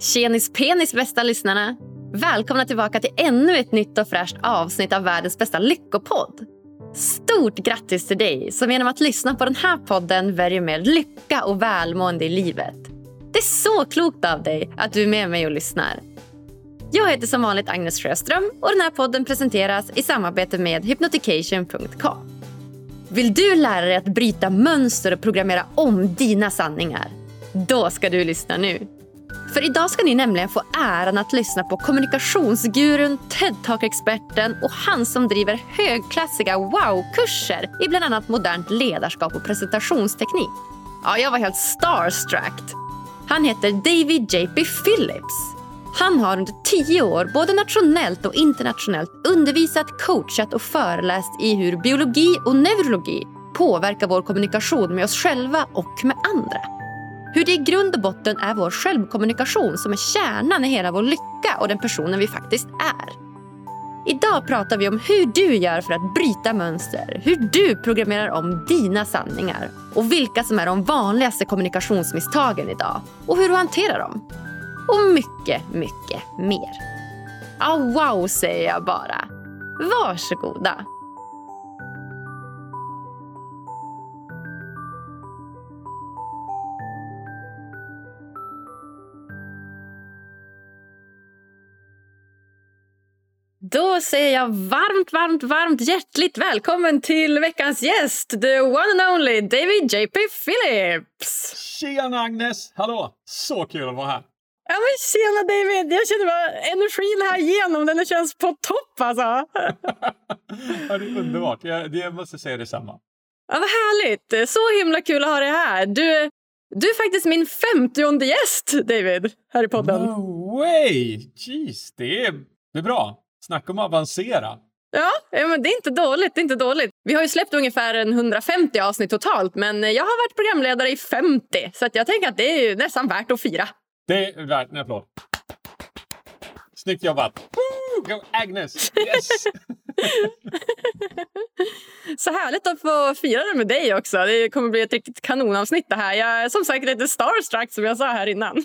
Tjenis penis bästa lyssnarna! Välkomna tillbaka till ännu ett nytt och fräscht avsnitt av världens bästa lyckopodd. Stort grattis till dig som genom att lyssna på den här podden väljer mer lycka och välmående i livet. Det är så klokt av dig att du är med mig och lyssnar. Jag heter som vanligt Agnes Sjöström och den här podden presenteras i samarbete med hypnotication.com. Vill du lära dig att bryta mönster och programmera om dina sanningar? Då ska du lyssna nu. För idag ska ni nämligen få äran att lyssna på kommunikationsgurun, TED-talk-experten och han som driver högklassiga wow-kurser i bland annat modernt ledarskap och presentationsteknik. Ja, jag var helt starstruck. Han heter David J.P. Phillips. Han har under tio år både nationellt och internationellt undervisat, coachat och föreläst i hur biologi och neurologi påverkar vår kommunikation med oss själva och med andra. Hur det i grund och botten är vår självkommunikation som är kärnan i hela vår lycka och den personen vi faktiskt är. Idag pratar vi om hur du gör för att bryta mönster, hur du programmerar om dina sanningar och vilka som är de vanligaste kommunikationsmisstagen idag och hur du hanterar dem. Och mycket, mycket mer. Ah, wow, säger jag bara. Varsågoda. Då säger jag varmt, varmt, varmt hjärtligt välkommen till veckans gäst, the one and only David J.P. Phillips. Tjena Agnes! Hallå! Så kul att vara här. Ja men tjena David! Jag känner bara energin här igenom, den känns på topp alltså. ja, det är underbart. Jag, jag måste säga detsamma. Ja, vad härligt! Så himla kul att ha dig här. Du, du är faktiskt min femtionde gäst, David, här i podden. No way! Jeez, det är, det är bra. Snacka om att avancera. Ja, men det är inte dåligt. Det är inte dåligt. Vi har ju släppt ungefär 150 avsnitt totalt, men jag har varit programledare i 50, så jag tänker att det är nästan värt att fira. Det är värt en applåd. Snyggt jobbat! Woo! Go Agnes! Yes! Så härligt att få fira det med dig också. Det kommer bli ett riktigt kanonavsnitt det här. Jag är som sagt lite starstruck som jag sa här innan.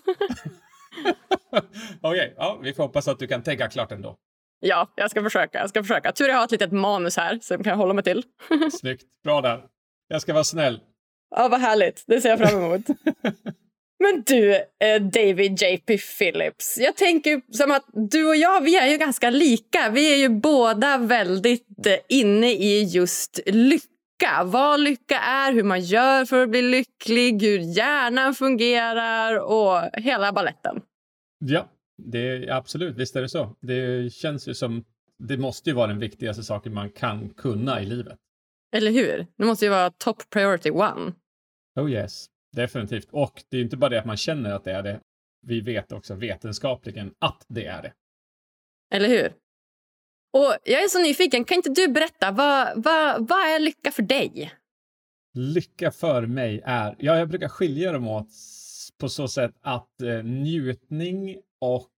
Okej, okay, ja, vi får hoppas att du kan tänka klart ändå. Ja, jag ska försöka. Jag ska försöka. Tur jag har ett litet manus här som kan hålla mig till. Snyggt. Bra där. Jag ska vara snäll. Ja, vad härligt. Det ser jag fram emot. Men du, eh, David J.P. Phillips. Jag tänker som att du och jag, vi är ju ganska lika. Vi är ju båda väldigt eh, inne i just lycka. Vad lycka är, hur man gör för att bli lycklig, hur hjärnan fungerar och hela balletten. Ja, det absolut, visst är det så. Det känns ju som, det måste ju vara den viktigaste saken man kan kunna i livet. Eller hur? Det måste ju vara top priority one. Oh yes, definitivt. Och det är inte bara det att man känner att det är det. Vi vet också vetenskapligen att det är det. Eller hur? Och jag är så nyfiken, kan inte du berätta, vad, vad, vad är lycka för dig? Lycka för mig är, ja jag brukar skilja dem åt på så sätt att eh, njutning och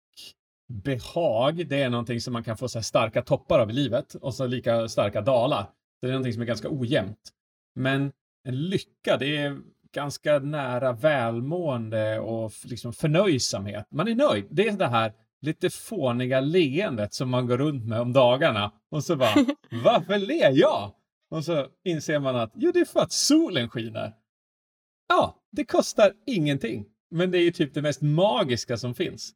behag, det är någonting som man kan få så starka toppar av i livet och så lika starka dalar. Så det är någonting som är ganska ojämnt. Men en lycka, det är ganska nära välmående och liksom förnöjsamhet. Man är nöjd. Det är det här lite fåniga leendet som man går runt med om dagarna och så bara, varför ler jag? Och så inser man att, jo, det är för att solen skiner. Ja, det kostar ingenting. Men det är ju typ det mest magiska som finns.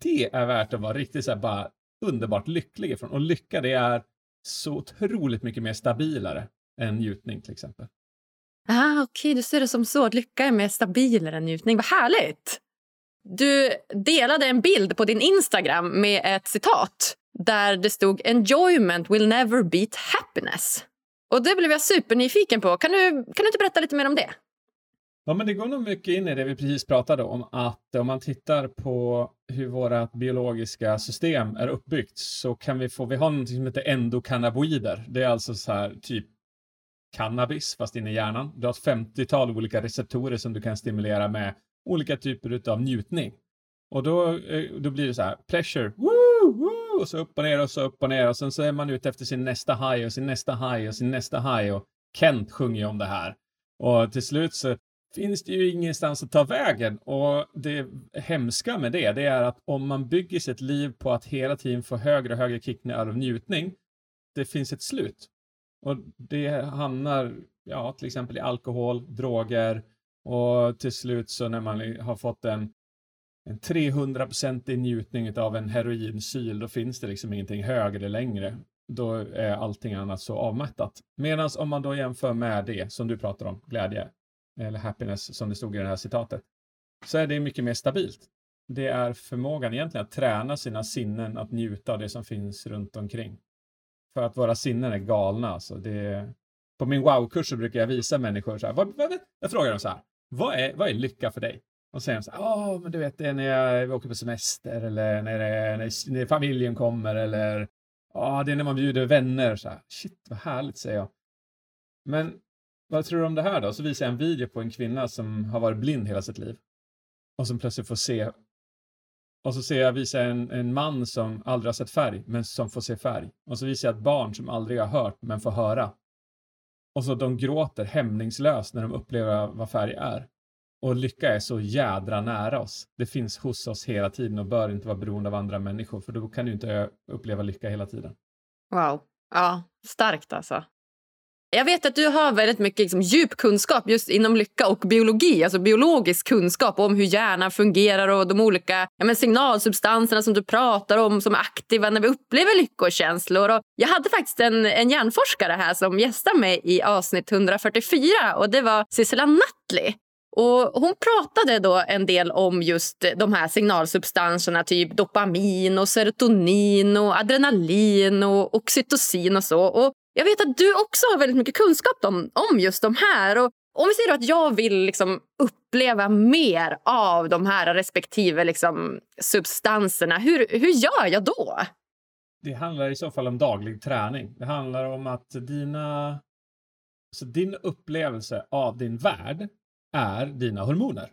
Det är värt att vara riktigt så här bara underbart lycklig ifrån. Och lycka, det är så otroligt mycket mer stabilare än njutning till exempel. Ah, Okej, okay. du ser det som så. Att lycka är mer stabilare än njutning. Vad härligt! Du delade en bild på din Instagram med ett citat där det stod “Enjoyment will never beat happiness”. Och Det blev jag supernyfiken på. Kan du, kan du inte berätta lite mer om det? Ja, men det går nog mycket in i det vi precis pratade om, att om man tittar på hur våra biologiska system är uppbyggt så kan vi få, vi har något som heter endokannabinoider. Det är alltså så här typ cannabis fast inne i hjärnan. Du har ett 50-tal olika receptorer som du kan stimulera med olika typer av njutning. Och då, eh, då blir det så här, pleasure, woo, woo, och så upp och ner och så upp och ner och sen så är man ute efter sin nästa high och sin nästa high och sin nästa high och Kent sjunger ju om det här. Och till slut så finns det ju ingenstans att ta vägen och det hemska med det, det är att om man bygger sitt liv på att hela tiden få högre och högre kickningar av njutning, det finns ett slut. Och det hamnar, ja, till exempel i alkohol, droger och till slut så när man har fått en en 300-procentig njutning av en heroinsyl, då finns det liksom ingenting högre längre. Då är allting annat så avmättat. Medan om man då jämför med det som du pratar om, glädje, eller happiness som det stod i det här citatet, så är det mycket mer stabilt. Det är förmågan egentligen att träna sina sinnen att njuta av det som finns runt omkring. För att våra sinnen är galna. Alltså det, på min wow-kurs så brukar jag visa människor så här, vad, vad, jag frågar dem så här, vad är, vad är lycka för dig? Och säger så här, ja, men du vet, det är när jag åker på semester eller när, det, när, när familjen kommer eller ja, det är när man bjuder vänner. Så här, Shit, vad härligt, säger jag. Men vad tror du om det här då? Så visar jag en video på en kvinna som har varit blind hela sitt liv och som plötsligt får se och så ser jag, visar en, en man som aldrig har sett färg, men som får se färg. Och så visar jag ett barn som aldrig har hört, men får höra. Och så de gråter hämningslöst när de upplever vad färg är. Och lycka är så jädra nära oss. Det finns hos oss hela tiden och bör inte vara beroende av andra människor, för då kan du inte uppleva lycka hela tiden. Wow. Ja, starkt alltså. Jag vet att du har väldigt mycket liksom, djup kunskap just inom lycka och biologi, alltså biologisk kunskap om hur hjärnan fungerar och de olika ja, men signalsubstanserna som du pratar om som är aktiva när vi upplever lyckokänslor. Och jag hade faktiskt en, en hjärnforskare här som gästade mig i avsnitt 144 och det var Sissela Nattli. Och hon pratade då en del om just de här signalsubstanserna, typ dopamin, och serotonin, och adrenalin och oxytocin och så. Och jag vet att du också har väldigt mycket kunskap om, om just de här. Och om vi säger att jag vill liksom uppleva mer av de här respektive liksom substanserna, hur, hur gör jag då? Det handlar i så fall om daglig träning. Det handlar om att dina, alltså din upplevelse av din värld är dina hormoner.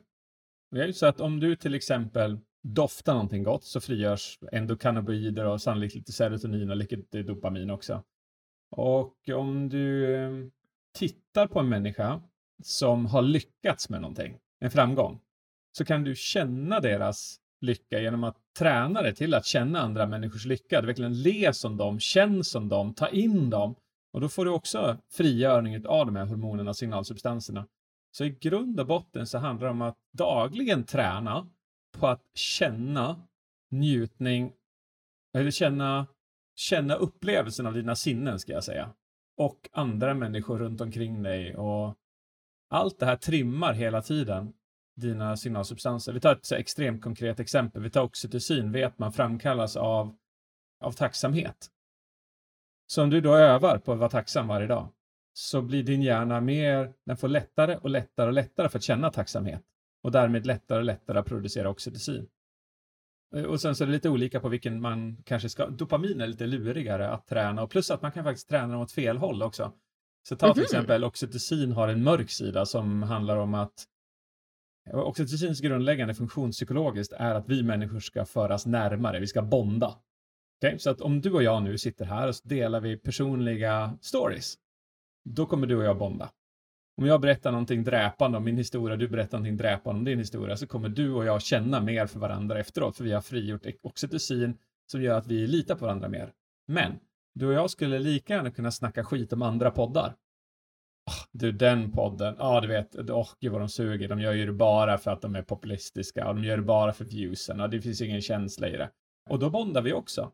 Så att om du till exempel doftar någonting gott så frigörs endokannabinoider och sannolikt lite serotonin och lite dopamin också. Och om du eh, tittar på en människa som har lyckats med någonting, en framgång, så kan du känna deras lycka genom att träna dig till att känna andra människors lycka. Du verkligen le som dem, känn som dem, ta in dem. Och då får du också frigörning av de här hormonerna och signalsubstanserna. Så i grund och botten så handlar det om att dagligen träna på att känna njutning, eller känna, känna upplevelsen av dina sinnen ska jag säga. Och andra människor runt omkring dig och allt det här trimmar hela tiden dina signalsubstanser. Vi tar ett så extremt konkret exempel. Vi tar oxytocin, vet man framkallas av, av tacksamhet. Så om du då övar på att vara tacksam varje dag, så blir din hjärna mer, den får lättare och lättare och lättare för att känna tacksamhet och därmed lättare och lättare att producera oxytocin. Eh, och sen så är det lite olika på vilken man kanske ska, dopamin är lite lurigare att träna och plus att man kan faktiskt träna dem åt fel håll också. Så ta till mm -hmm. exempel oxytocin har en mörk sida som handlar om att Oxytocins grundläggande funktion psykologiskt är att vi människor ska föras närmare, vi ska bonda. Okay? Så att om du och jag nu sitter här och så delar vi personliga stories då kommer du och jag bonda. Om jag berättar någonting dräpande om min historia, du berättar någonting dräpande om din historia, så kommer du och jag känna mer för varandra efteråt, för vi har frigjort oxytocin som gör att vi litar på varandra mer. Men du och jag skulle lika gärna kunna snacka skit om andra poddar. Oh, du, den podden, ja ah, du vet, åh oh, gud vad de suger, de gör ju det bara för att de är populistiska och de gör det bara för viewsen och det finns ingen känsla i det. Och då bondar vi också.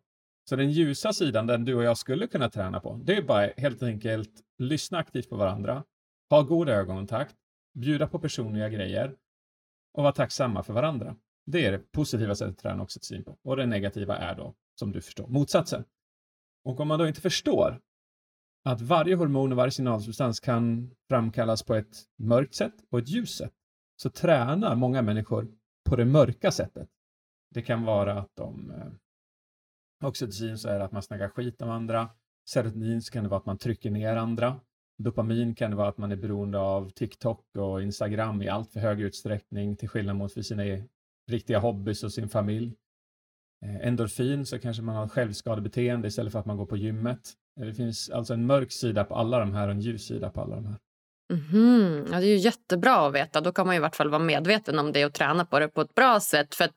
Så den ljusa sidan, den du och jag skulle kunna träna på, det är bara helt enkelt lyssna aktivt på varandra, ha god ögonkontakt, bjuda på personliga grejer och vara tacksamma för varandra. Det är det positiva sättet att träna oxytocin på. Och det negativa är då, som du förstår, motsatsen. Och om man då inte förstår att varje hormon och varje signalsubstans kan framkallas på ett mörkt sätt och ett ljust sätt, så tränar många människor på det mörka sättet. Det kan vara att de eh, Oxytocin så är det att man snackar skit om andra. Serotonin så kan det vara att man trycker ner andra. Dopamin kan det vara att man är beroende av TikTok och Instagram i allt för hög utsträckning till skillnad mot för sina e-, riktiga hobbys och sin familj. Eh, endorfin så kanske man har självskadebeteende istället för att man går på gymmet. Eh, det finns alltså en mörk sida på alla de här och en ljus sida på alla de här. Mm, ja, det är ju jättebra att veta. Då kan man i vart fall vara medveten om det och träna på det på ett bra sätt. För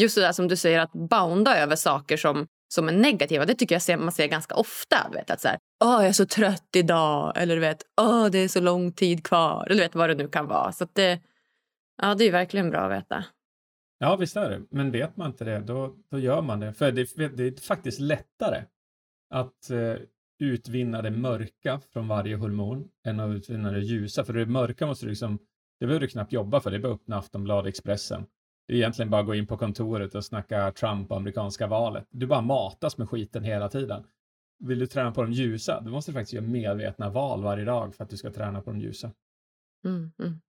just det där som du säger, att bounda över saker som, som är negativa, det tycker jag ser, man ser ganska ofta. Vet, att så här, Åh, jag är så trött idag. Eller du vet, Åh, det är så lång tid kvar. Eller vet vad det nu kan vara. Så det, ja, det är verkligen bra att veta. Ja, visst är det. Men vet man inte det, då, då gör man det. För det, det är faktiskt lättare att eh, utvinna det mörka från varje hormon än att utvinna det ljusa. För det mörka måste du liksom, det behöver du knappt jobba för. Det är bara att öppna Aftonbladet Expressen. Det är egentligen bara att gå in på kontoret och snacka Trump och amerikanska valet. Du bara matas med skiten hela tiden. Vill du träna på de ljusa, då måste du faktiskt göra medvetna val varje dag för att du ska träna på de ljusa. Mm, mm.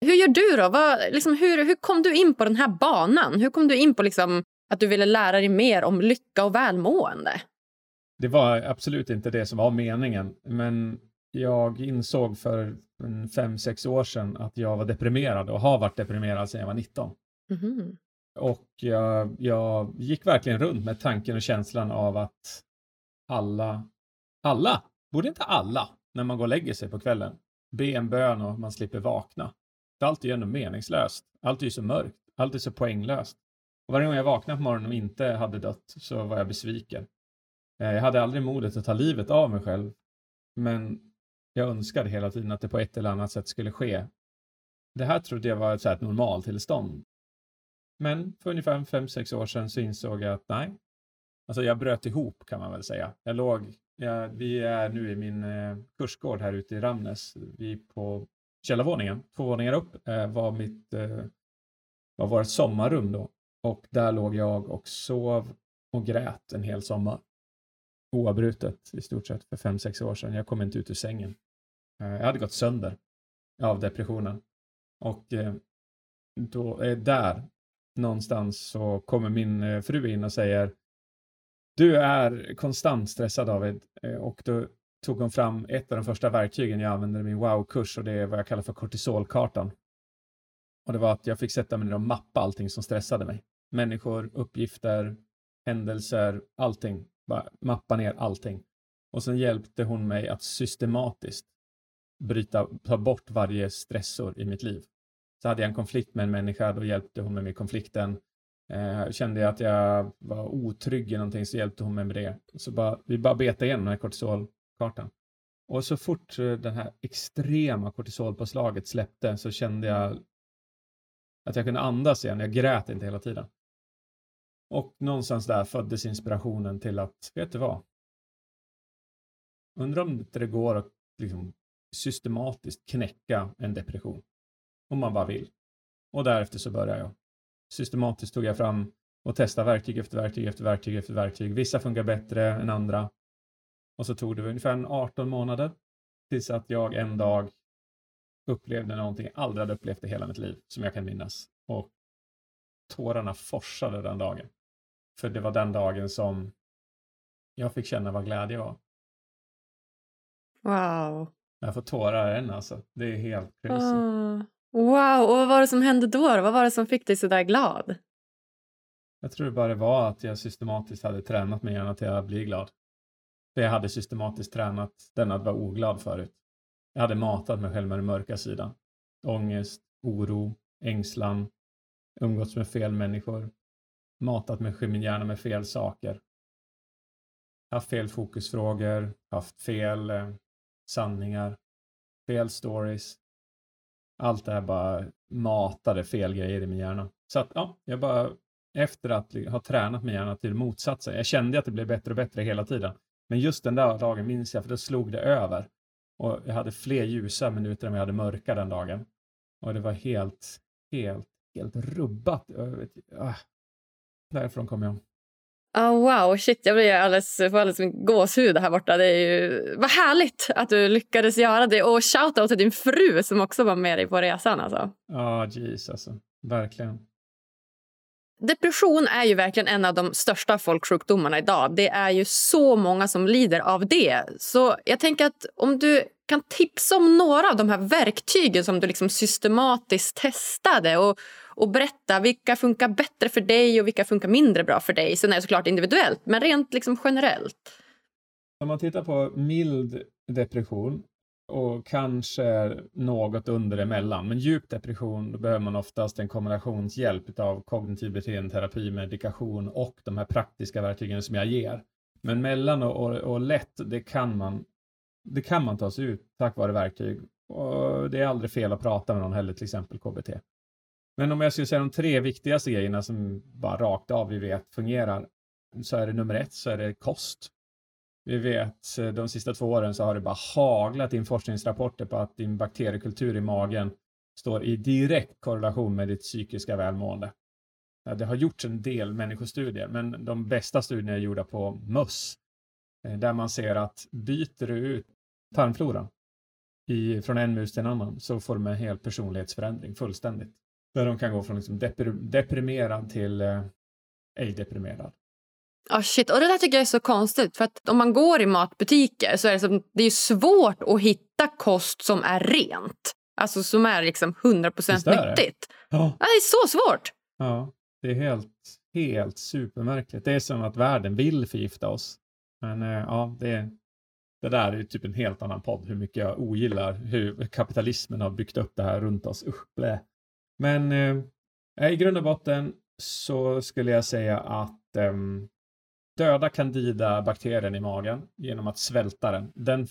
Hur gör du då? Vad, liksom, hur, hur kom du in på den här banan? Hur kom du in på liksom, att du ville lära dig mer om lycka och välmående? Det var absolut inte det som var meningen, men jag insåg för fem, sex år sedan att jag var deprimerad och har varit deprimerad sedan jag var 19. Mm. Och jag, jag gick verkligen runt med tanken och känslan av att alla, alla, borde inte alla, när man går och lägger sig på kvällen, be en bön och man slipper vakna. Allt är ju ändå meningslöst. Allt är ju så mörkt. Allt är så poänglöst. Och varje gång jag vaknade på morgonen och inte hade dött så var jag besviken. Eh, jag hade aldrig modet att ta livet av mig själv. Men jag önskade hela tiden att det på ett eller annat sätt skulle ske. Det här trodde jag var ett, så här, ett normaltillstånd. Men för ungefär 5-6 år sedan så insåg jag att nej, alltså jag bröt ihop kan man väl säga. Jag låg, jag, vi är nu i min eh, kursgård här ute i Ramnäs. Vi på källarvåningen, två våningar upp, eh, var mitt eh, var vårt sommarrum då. Och där låg jag och sov och grät en hel sommar. Oavbrutet i stort sett för fem sex år sedan. Jag kom inte ut ur sängen. Eh, jag hade gått sönder av depressionen. Och eh, då eh, där någonstans så kommer min eh, fru in och säger Du är konstant stressad David eh, och då tog hon fram ett av de första verktygen jag använde i min wow-kurs och det är vad jag kallar för kortisolkartan. Och det var att jag fick sätta mig ner och mappa allting som stressade mig. Människor, uppgifter, händelser, allting. Bara mappa ner allting. Och sen hjälpte hon mig att systematiskt bryta, ta bort varje stressor i mitt liv. Så hade jag en konflikt med en människa, då hjälpte hon mig med konflikten. Eh, kände jag att jag var otrygg i någonting så hjälpte hon mig med det. Så bara, vi bara betade igenom den här kortisolkartan. Och så fort eh, det här extrema kortisolpåslaget släppte så kände jag att jag kunde andas igen. Jag grät inte hela tiden. Och någonstans där föddes inspirationen till att, vet du vad? Undrar om inte det går att liksom systematiskt knäcka en depression. Om man bara vill. Och därefter så började jag. Systematiskt tog jag fram och testade verktyg efter verktyg efter verktyg efter verktyg. Vissa funkar bättre än andra. Och så tog det ungefär 18 månader tills att jag en dag upplevde någonting jag aldrig hade upplevt i hela mitt liv som jag kan minnas. Och tårarna forsade den dagen. För det var den dagen som jag fick känna vad glädje var. Wow. Jag får tårar än alltså. Det är helt crazy. Oh. Wow, och vad var det som hände då? Vad var det som fick dig så där glad? Jag tror bara det var att jag systematiskt hade tränat mig gärna till att bli glad. För jag hade systematiskt tränat den att vara oglad förut. Jag hade matat mig själv med den mörka sidan. Ångest, oro, ängslan, umgåtts med fel människor, matat mig min hjärna med fel saker, haft fel fokusfrågor, haft fel eh, sanningar, fel stories. Allt det här bara matade fel grejer i min hjärna. Så att ja, jag bara efter att ha tränat min hjärna till motsatsen. Jag kände att det blev bättre och bättre hela tiden. Men just den där dagen minns jag, för då slog det över. Och jag hade fler ljusa minuter än jag hade mörka den dagen. Och det var helt, helt, helt rubbat. Jag vet, äh. därifrån kom jag. Oh, wow, shit, jag blir alldeles, får alldeles gåshud här borta. Det är ju, vad härligt att du lyckades göra det. Och shout-out till din fru som också var med dig på resan. Alltså. Ja, oh, jeez alltså. Verkligen. Depression är ju verkligen en av de största folksjukdomarna idag. Det är ju så många som lider av det. Så jag tänker att om du kan tipsa om några av de här verktygen som du liksom systematiskt testade och, och berätta vilka funkar bättre för dig och vilka funkar mindre bra för dig. Sen är det såklart individuellt, men rent liksom generellt. Om man tittar på mild depression och kanske något under emellan. Men djup depression, då behöver man oftast en kombinationshjälp av kognitiv beteendeterapi, medikation och de här praktiska verktygen som jag ger. Men mellan och, och, och lätt, det kan man det kan man ta sig ut tack vare verktyg. Och det är aldrig fel att prata med någon heller, till exempel KBT. Men om jag skulle säga de tre viktigaste grejerna som bara rakt av vi vet fungerar, så är det nummer ett, så är det kost. Vi vet eh, de sista två åren så har det bara haglat in forskningsrapporter på att din bakteriekultur i magen står i direkt korrelation med ditt psykiska välmående. Det har gjorts en del människostudier, men de bästa studierna är gjorda på möss, eh, där man ser att byter du ut tarmfloran i, från en mus till en annan så får de en hel personlighetsförändring fullständigt. Där de kan gå från liksom deprimerad till eh, ej deprimerad. Oh shit. Och Det där tycker jag är så konstigt. För att Om man går i matbutiker så är det, så, det är svårt att hitta kost som är rent. Alltså som är liksom 100 procent nyttigt. Ja. ja. Det är så svårt. Ja, det är helt, helt supermärkligt. Det är som att världen vill förgifta oss. Men eh, ja, det, det där är typ en helt annan podd. Hur mycket jag ogillar hur kapitalismen har byggt upp det här runt oss. Usch, blä. Men eh, eh, i grund och botten så skulle jag säga att eh, döda candida bakterien i magen genom att svälta den. Den,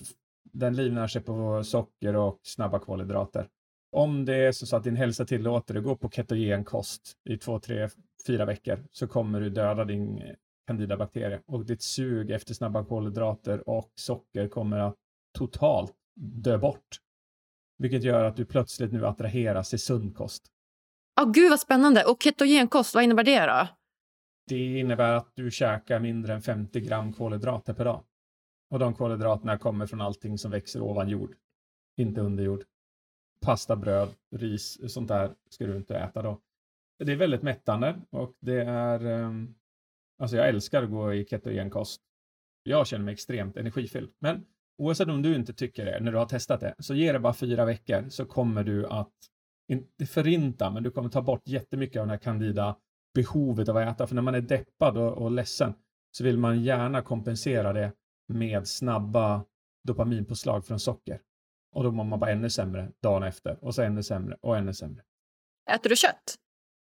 den livnär sig på socker och snabba kolhydrater. Om det är så att din hälsa tillåter det, gå på ketogen kost i två, tre, fyra veckor så kommer du döda din candidabakterie candida bakterie och ditt sug efter snabba kolhydrater och socker kommer att totalt dö bort. Vilket gör att du plötsligt nu attraheras till sund kost. Oh, gud vad spännande! Och ketogenkost, vad innebär det då? Det innebär att du käkar mindre än 50 gram kolhydrater per dag. Och de kolhydraterna kommer från allting som växer ovan jord, inte under jord. Pasta, bröd, ris, sånt där ska du inte äta då. Det är väldigt mättande och det är... Um, alltså jag älskar att gå i ketogenkost. Jag känner mig extremt energifylld. Men oavsett om du inte tycker det när du har testat det, så ge det bara fyra veckor så kommer du att inte förinta, men du kommer ta bort jättemycket av den här candida behovet av att äta. För när man är deppad och, och ledsen så vill man gärna kompensera det med snabba dopaminpåslag från socker. Och då mår man bara ännu sämre dagen efter och så ännu sämre och ännu sämre. Äter du kött?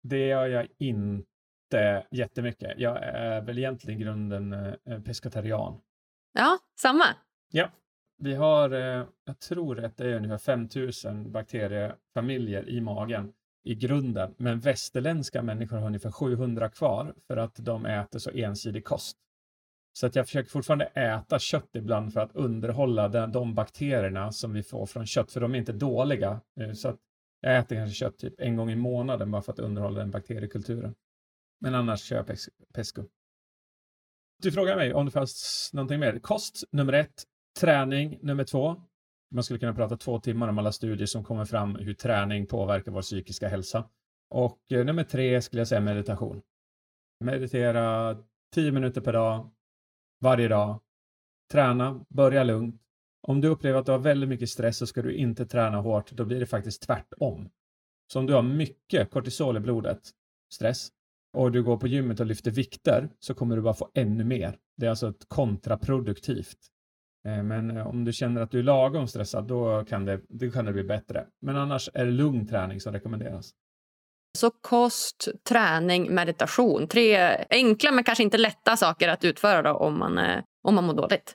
Det gör jag inte jättemycket. Jag är väl egentligen i grunden eh, pescatarian. Ja, samma. Ja, vi har, eh, jag tror att det är ungefär 5000 bakteriefamiljer i magen i grunden, men västerländska människor har ungefär 700 kvar för att de äter så ensidig kost. Så att jag försöker fortfarande äta kött ibland för att underhålla de, de bakterierna som vi får från kött, för de är inte dåliga. Eh, så att jag äter kanske kött typ en gång i månaden bara för att underhålla den bakteriekulturen. Men annars kör jag pesco. Du frågar mig om det fanns någonting mer. Kost nummer ett, träning nummer två. Man skulle kunna prata två timmar om alla studier som kommer fram hur träning påverkar vår psykiska hälsa. Och eh, nummer tre skulle jag säga meditation. Meditera tio minuter per dag, varje dag. Träna, börja lugnt. Om du upplever att du har väldigt mycket stress så ska du inte träna hårt, då blir det faktiskt tvärtom. Så om du har mycket kortisol i blodet, stress, och du går på gymmet och lyfter vikter så kommer du bara få ännu mer. Det är alltså ett kontraproduktivt. Eh, men eh, om du känner att du är lagom stressad, då kan det, då kan det bli bättre. Men annars är det lugn träning som rekommenderas. Så kost, träning, meditation. Tre enkla men kanske inte lätta saker att utföra då, om, man, eh, om man mår dåligt.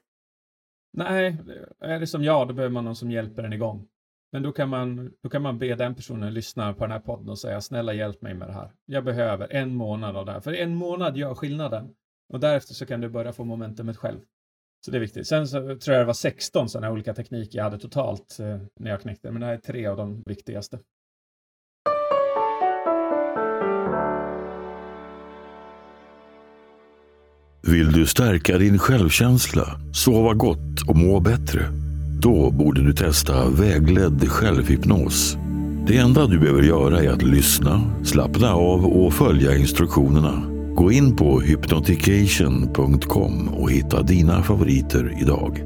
Nej, är det som jag, då behöver man någon som hjälper en igång. Men då kan, man, då kan man be den personen lyssna på den här podden och säga snälla hjälp mig med det här. Jag behöver en månad av det här. För en månad gör skillnaden. Och därefter så kan du börja få momentumet själv. Så det är viktigt. Sen så tror jag det var 16 sådana olika tekniker jag hade totalt eh, när jag knäckte Men det här är tre av de viktigaste. Vill du stärka din självkänsla, sova gott och må bättre? Då borde du testa vägledd självhypnos. Det enda du behöver göra är att lyssna, slappna av och följa instruktionerna. Gå in på hypnotication.com och hitta dina favoriter idag.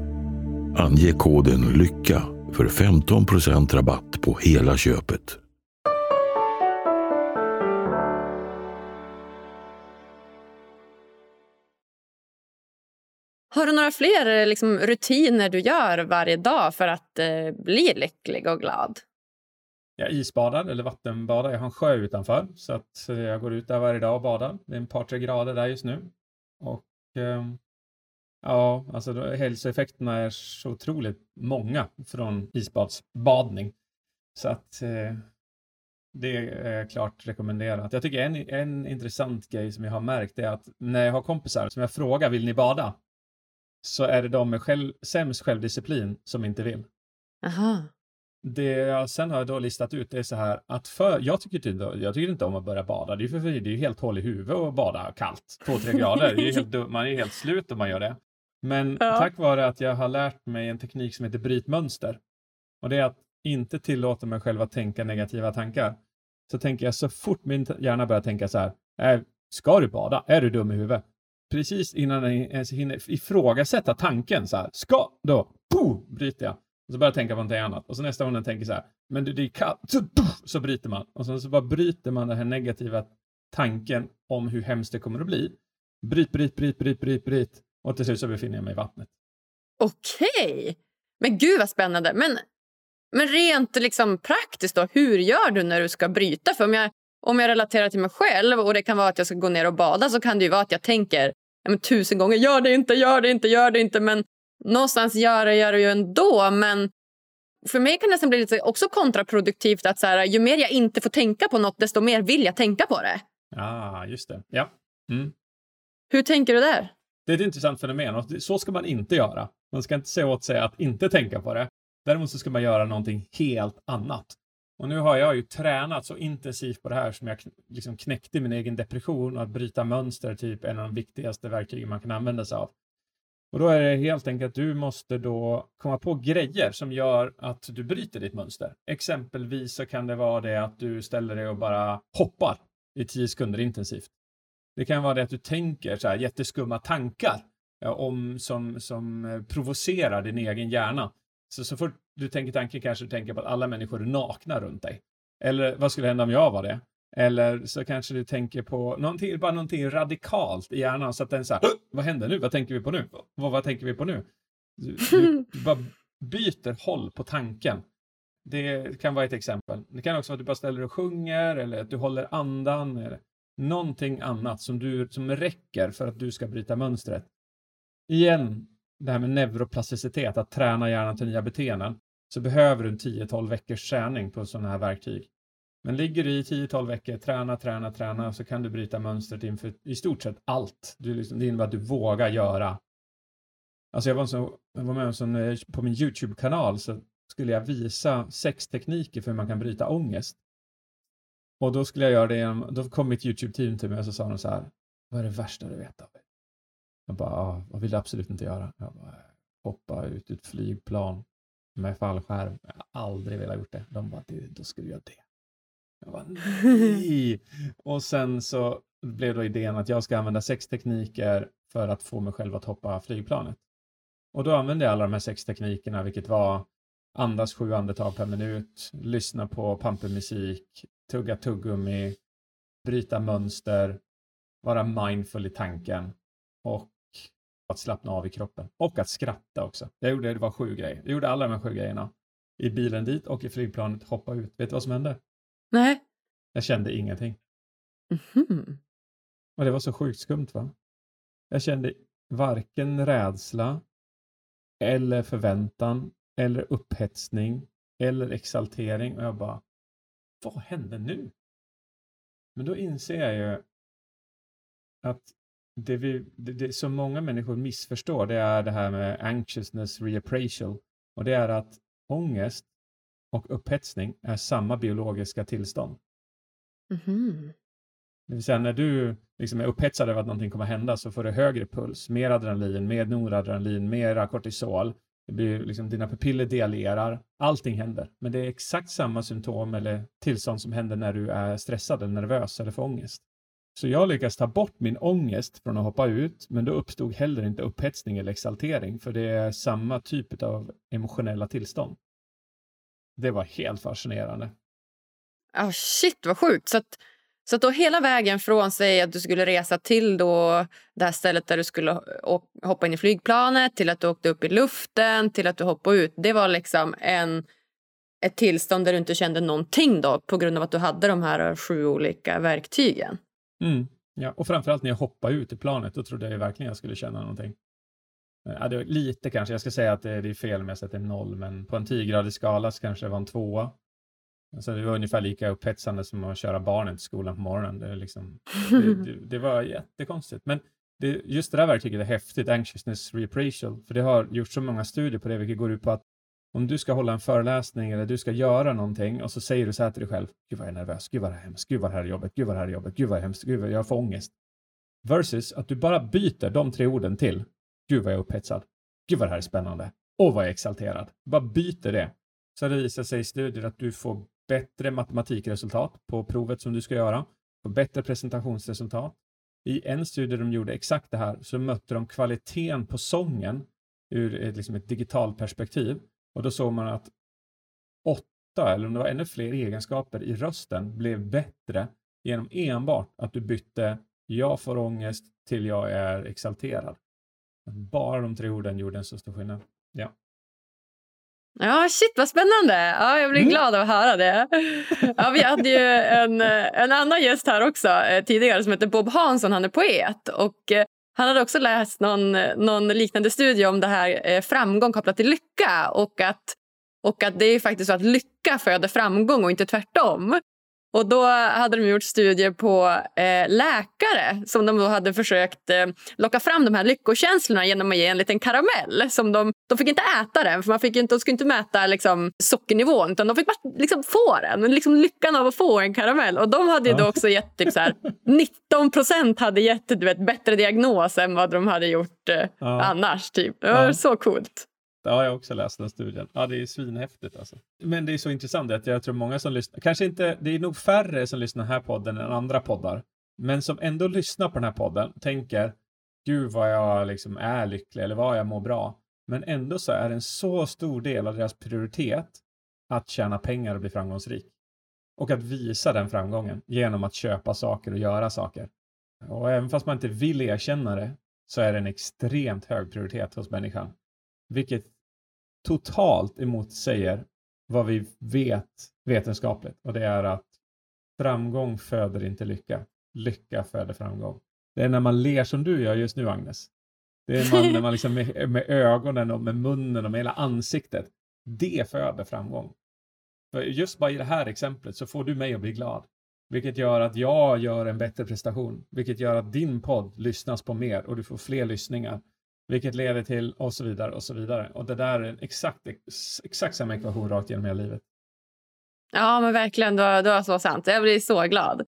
Ange koden LYCKA för 15% rabatt på hela köpet. Har du några fler liksom, rutiner du gör varje dag för att eh, bli lycklig och glad? Jag isbadar eller vattenbadar. Jag har en sjö utanför så att eh, jag går ut där varje dag och badar. Det är ett par, tre grader där just nu. Och eh, ja, alltså hälsoeffekterna är så otroligt många från isbadsbadning. Så att eh, det är klart rekommenderat. Jag tycker en, en intressant grej som jag har märkt är att när jag har kompisar som jag frågar vill ni bada? Så är det de med själv, sämst självdisciplin som inte vill. Aha. Det jag sen har då listat ut är så här att för, jag tycker, inte, jag tycker inte om att börja bada. Det är ju för, det är ju helt hål i huvudet att bada kallt. Två, tre grader. Det är helt, man är helt slut om man gör det. Men ja. tack vare att jag har lärt mig en teknik som heter brytmönster. Och det är att inte tillåta mig själv att tänka negativa tankar. Så tänker jag så fort min hjärna börjar tänka så här. Äh, ska du bada? Är du dum i huvudet? Precis innan jag ens hinner ifrågasätta tanken så här. Ska? Då, boom, bryter jag. Och så börjar jag tänka på någonting annat. Och så nästa gång den tänker så här. Men det, det är kallt. Så, så bryter man. Och sen så bara bryter man den här negativa tanken om hur hemskt det kommer att bli. Bryt, bryt, bryt, bryt, bryt, bryt. Och till slut så befinner jag mig i vattnet. Okej. Okay. Men gud vad spännande. Men men rent liksom praktiskt, då, hur gör du när du ska bryta? För om jag, om jag relaterar till mig själv och det kan vara att jag ska gå ner och bada så kan det ju vara att jag tänker men, tusen gånger gör det inte, gör det inte, gör det inte. Men någonstans gör det, gör det ju ändå. Men för mig kan det nästan bli lite också kontraproduktivt att så här, ju mer jag inte får tänka på något desto mer vill jag tänka på det. Ja, ah, just det. Ja. Mm. Hur tänker du där? Det är ett intressant fenomen och så ska man inte göra. Man ska inte säga åt sig att inte tänka på det. Däremot så ska man göra någonting helt annat. Och nu har jag ju tränat så intensivt på det här som jag liksom knäckte min egen depression och att bryta mönster typ en av de viktigaste verktygen man kan använda sig av. Och då är det helt enkelt att du måste då komma på grejer som gör att du bryter ditt mönster. Exempelvis så kan det vara det att du ställer dig och bara hoppar i tio sekunder intensivt. Det kan vara det att du tänker så här jätteskumma tankar om, som, som eh, provocerar din egen hjärna. Så, så fort du tänker tanken kanske du tänker på att alla människor är nakna runt dig. Eller vad skulle hända om jag var det? Eller så kanske du tänker på någonting, bara någonting radikalt i hjärnan så att den så här, vad händer nu? Vad tänker vi på nu? Vad, vad tänker vi på nu? Du, du, du bara byter håll på tanken. Det kan vara ett exempel. Det kan också vara att du bara ställer och sjunger eller att du håller andan eller någonting annat som, du, som räcker för att du ska bryta mönstret. Igen, det här med neuroplasticitet, att träna hjärnan till nya beteenden, så behöver du en 10-12 veckors träning på sådana här verktyg. Men ligger du i 10-12 veckor, träna, träna, träna, så kan du bryta mönstret inför i stort sett allt. Du liksom, det innebär att du vågar göra. Alltså jag var, så, jag var med som, eh, på min YouTube-kanal så skulle jag visa sex tekniker för hur man kan bryta ångest. Och då skulle jag göra det genom, då kom mitt YouTube-team till mig och så sa de så här, vad är det värsta du vet David? Jag bara, ah, vad vill du absolut inte göra? Jag bara, hoppa ut ur ett flygplan med fallskärm. Jag har aldrig velat gjort det. De bara, då ska du göra det. Jag bara, nej! Och sen så blev då idén att jag ska använda sex tekniker för att få mig själv att hoppa flygplanet. Och då använde jag alla de här sex teknikerna, vilket var andas sju andetag per minut, lyssna på pampermusik, tugga tuggummi, bryta mönster, vara mindful i tanken och att slappna av i kroppen och att skratta också. Jag gjorde, det var sju grejer. Jag gjorde alla de här sju grejerna. I bilen dit och i flygplanet, hoppa ut. Vet du vad som hände? Nej. Jag kände ingenting. Mm-hmm. Och det var så sjukt skumt va? Jag kände varken rädsla eller förväntan eller upphetsning eller exaltering och jag bara, vad hände nu? Men då inser jag ju att det, vi, det, det som många människor missförstår det är det här med anxiousness reappraisal. Och det är att ångest och upphetsning är samma biologiska tillstånd. Mm-hmm. Det vill säga när du liksom är upphetsad över att någonting kommer hända så får du högre puls, mer adrenalin, mer noradrenalin, mera kortisol. Det blir liksom, dina pupiller dialerar. Allting händer. Men det är exakt samma symptom eller tillstånd som händer när du är stressad eller nervös eller får ångest. Så jag lyckas ta bort min ångest från att hoppa ut, men då uppstod heller inte upphetsning eller exaltering, för det är samma typ av emotionella tillstånd. Det var helt fascinerande. Oh, shit, vad sjukt. Så, att, Så att då hela vägen från sig att du skulle resa till då det här stället där du skulle hoppa in i flygplanet till att du åkte upp i luften till att du hoppade ut. Det var liksom en, ett tillstånd där du inte kände någonting då på grund av att du hade de här sju olika verktygen. Mm. Ja, och framförallt när jag hoppade ut i planet, då trodde jag verkligen jag skulle känna någonting. Eh, ja, det lite kanske, jag ska säga att det är fel om jag sätter noll, men på en 10-gradig skala så kanske det var en tvåa. Alltså det var ungefär lika upphetsande som att köra barnen till skolan på morgonen. Det, liksom, det, det, det var jättekonstigt. Men det, just det där verktyget är häftigt, Anxiousness Reappraisal, för det har gjort så många studier på det, vilket går ut på att om du ska hålla en föreläsning eller du ska göra någonting och så säger du så här till dig själv, gud vad jag är nervös, gud vad det är hemskt, gud vad det här är jobbigt, gud vad det här är jobbigt, gud vad det är hemskt, gud vad jag får ångest. Versus att du bara byter de tre orden till, gud vad jag är upphetsad, gud vad det här är spännande, och vad jag är exalterad. Bara byter det. Så har det visat sig i studier att du får bättre matematikresultat på provet som du ska göra, får bättre presentationsresultat. I en studie de gjorde exakt det här så mötte de kvaliteten på sången ur ett, liksom ett digitalt perspektiv och då såg man att åtta, eller om det var ännu fler egenskaper i rösten, blev bättre genom enbart att du bytte jag får ångest till jag är exalterad. Bara de tre orden gjorde en så stor skillnad. Ja. Ja, shit vad spännande. Ja, jag blir mm. glad av att höra det. Ja, vi hade ju en, en annan gäst här också eh, tidigare som heter Bob Hansson. Han är poet. Och, eh, han hade också läst någon, någon liknande studie om det här eh, framgång kopplat till lycka och att, och att det är faktiskt så att lycka föder framgång och inte tvärtom. Och då hade de gjort studier på eh, läkare som de hade försökt eh, locka fram de här lyckokänslorna genom att ge en liten karamell. Som de, de fick inte äta den, för man fick inte, de skulle inte mäta liksom, sockernivån utan de fick bara liksom, få den. Liksom, lyckan av att få en karamell. Och de hade ja. då också gett typ, så här, 19 procent hade gett du vet, bättre diagnos än vad de hade gjort eh, ja. annars. Typ. Det var ja. så coolt. Ja, jag har också läst den studien. Ja, det är svinhäftigt alltså. Men det är så intressant att jag tror många som lyssnar, kanske inte, det är nog färre som lyssnar på den här podden än andra poddar, men som ändå lyssnar på den här podden tänker, gud vad jag liksom är lycklig eller vad jag mår bra. Men ändå så är det en så stor del av deras prioritet att tjäna pengar och bli framgångsrik. Och att visa den framgången genom att köpa saker och göra saker. Och även fast man inte vill erkänna det så är det en extremt hög prioritet hos människan. Vilket totalt emotsäger vad vi vet vetenskapligt och det är att framgång föder inte lycka. Lycka föder framgång. Det är när man ler som du gör just nu Agnes. Det är man, när man liksom med, med ögonen och med munnen och med hela ansiktet. Det föder framgång. För just bara i det här exemplet så får du mig att bli glad. Vilket gör att jag gör en bättre prestation. Vilket gör att din podd lyssnas på mer och du får fler lyssningar. Vilket leder till och så vidare och så vidare. Och det där är exakt, exakt samma ekvation rakt genom hela livet. Ja, men verkligen. Det var, du har så sant. Jag blir så glad.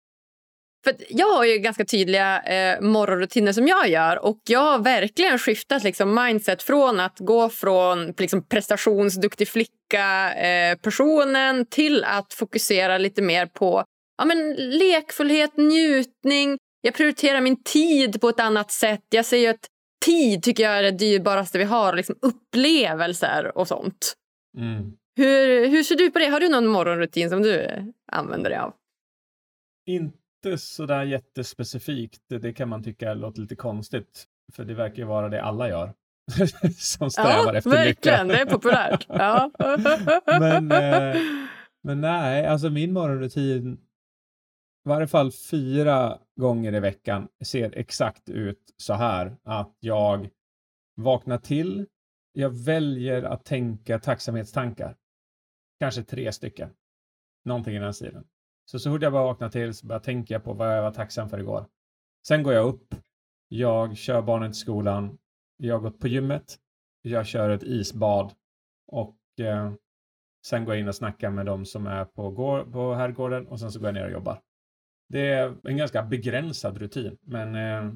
För Jag har ju ganska tydliga eh, morgonrutiner som jag gör och jag har verkligen skiftat liksom, mindset från att gå från liksom, prestationsduktig flicka-personen eh, till att fokusera lite mer på ja, men, lekfullhet, njutning. Jag prioriterar min tid på ett annat sätt. Jag ser att tid tycker jag är det dyrbaraste vi har. Liksom upplevelser och sånt. Mm. Hur, hur ser du på det? Har du någon morgonrutin som du använder dig av? Inte så där jättespecifikt. Det kan man tycka låter lite konstigt. För det verkar ju vara det alla gör. som strävar ja, efter verkligen. Det är populärt. ja. men, eh, men nej, alltså min morgonrutin varje fall fyra gånger i veckan ser exakt ut så här att jag vaknar till. Jag väljer att tänka tacksamhetstankar. Kanske tre stycken. Någonting i den stilen. Så så fort jag bara vaknar till så börjar jag tänka på vad jag var tacksam för igår. Sen går jag upp. Jag kör barnen till skolan. Jag har gått på gymmet. Jag kör ett isbad och eh, sen går jag in och snackar med dem som är på, på herrgården och sen så går jag ner och jobbar. Det är en ganska begränsad rutin, men eh,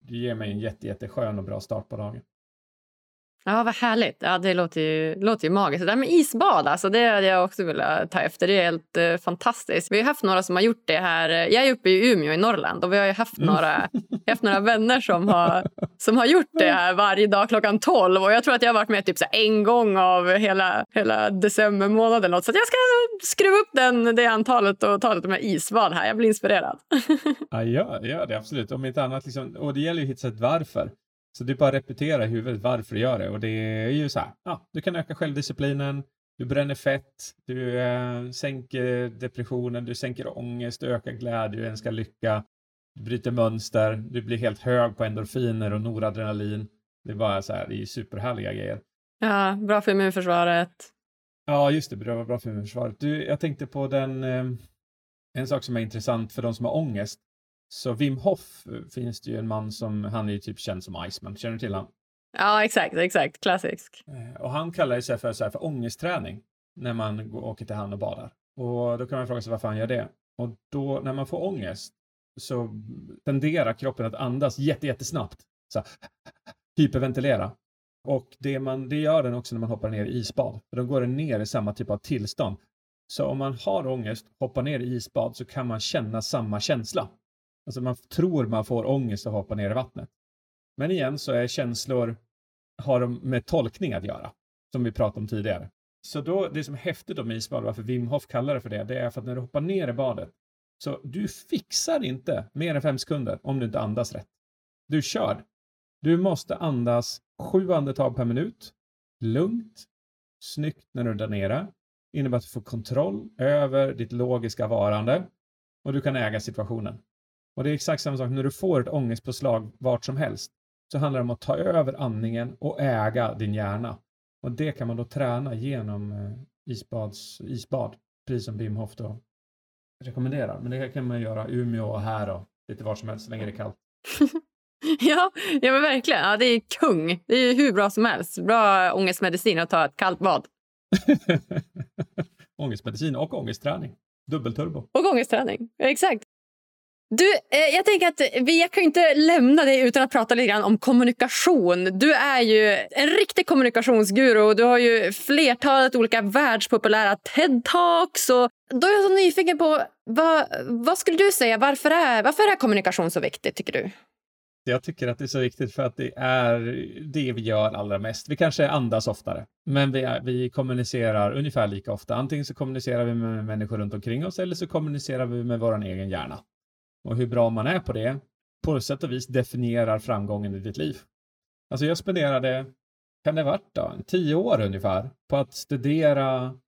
det ger mig en jätte, jätteskön och bra start på dagen. Ja, vad härligt. Ja, det låter ju, låter ju magiskt. Det där med isbad, alltså, det hade jag också velat ta efter. Det är helt uh, fantastiskt. Vi har haft några som har gjort det här. Jag är uppe i Umeå i Norrland och vi har haft mm. några, haft några vänner som har, som har gjort det här varje dag klockan 12. Och jag tror att jag har varit med typ så en gång av hela, hela december månad. Något. Så jag ska skruva upp den, det antalet och ta lite med isbad här. Jag blir inspirerad. ja, gör, gör det absolut. Om inte annat, liksom, och det gäller ju att hitta ett varför. Så det är bara att repetera i huvudet varför du gör det. Och det är ju så här, ja, du kan öka självdisciplinen, du bränner fett, du äh, sänker depressionen, du sänker ångest, du ökar glädje, du önskar lycka, du bryter mönster, du blir helt hög på endorfiner och noradrenalin. Det är bara så här, det är superhärliga grejer. Ja, bra för immunförsvaret. Ja, just det, bra, bra för immunförsvaret. Du, jag tänkte på den, eh, en sak som är intressant för de som har ångest. Så Wim Hof eh, finns det ju en man som, han är ju typ känd som Iceman, känner du till honom? Ja, exakt, exakt, klassisk. Eh, och han kallar sig för, så här, för ångestträning när man går, åker till han och badar. Och då kan man fråga sig varför han gör det. Och då, när man får ångest så tenderar kroppen att andas jätte, jättesnabbt. Så hyperventilera. Och det, man, det gör den också när man hoppar ner i isbad. För då går den ner i samma typ av tillstånd. Så om man har ångest, hoppar ner i isbad så kan man känna samma känsla. Alltså man tror man får ångest att hoppa ner i vattnet. Men igen så är känslor, har de med tolkning att göra, som vi pratade om tidigare. Så då, det som är häftigt om isbad, varför Wim Hof kallar det för det, det är för att när du hoppar ner i badet, så du fixar inte mer än fem sekunder om du inte andas rätt. Du kör. Du måste andas sju andetag per minut, lugnt, snyggt när du är där nere. innebär att du får kontroll över ditt logiska varande och du kan äga situationen. Och det är exakt samma sak när du får ett ångestpåslag vart som helst. Så handlar det om att ta över andningen och äga din hjärna. Och det kan man då träna genom eh, isbads, isbad, precis som Wim Hof då rekommenderar. Men det kan man göra i Umeå och här och lite var som helst så länge det är kallt. ja, ja, men verkligen. Ja, det är kung. Det är hur bra som helst. Bra ångestmedicin att ta ett kallt bad. ångestmedicin och ångestträning. Dubbelturbo. Och ångestträning, exakt. Du, eh, jag tänker att vi kan inte lämna dig utan att prata lite grann om kommunikation. Du är ju en riktig kommunikationsguru och du har ju flertalet olika världspopulära TED-talks. Och då är jag så nyfiken på vad, vad skulle du säga? Varför är, varför är kommunikation så viktigt tycker du? Jag tycker att det är så viktigt för att det är det vi gör allra mest. Vi kanske andas oftare, men vi, är, vi kommunicerar ungefär lika ofta. Antingen så kommunicerar vi med människor runt omkring oss eller så kommunicerar vi med vår egen hjärna. Och hur bra man är på det, på sätt och vis definierar framgången i ditt liv. Alltså jag spenderade, kan det ha varit då, tio år ungefär, på att studera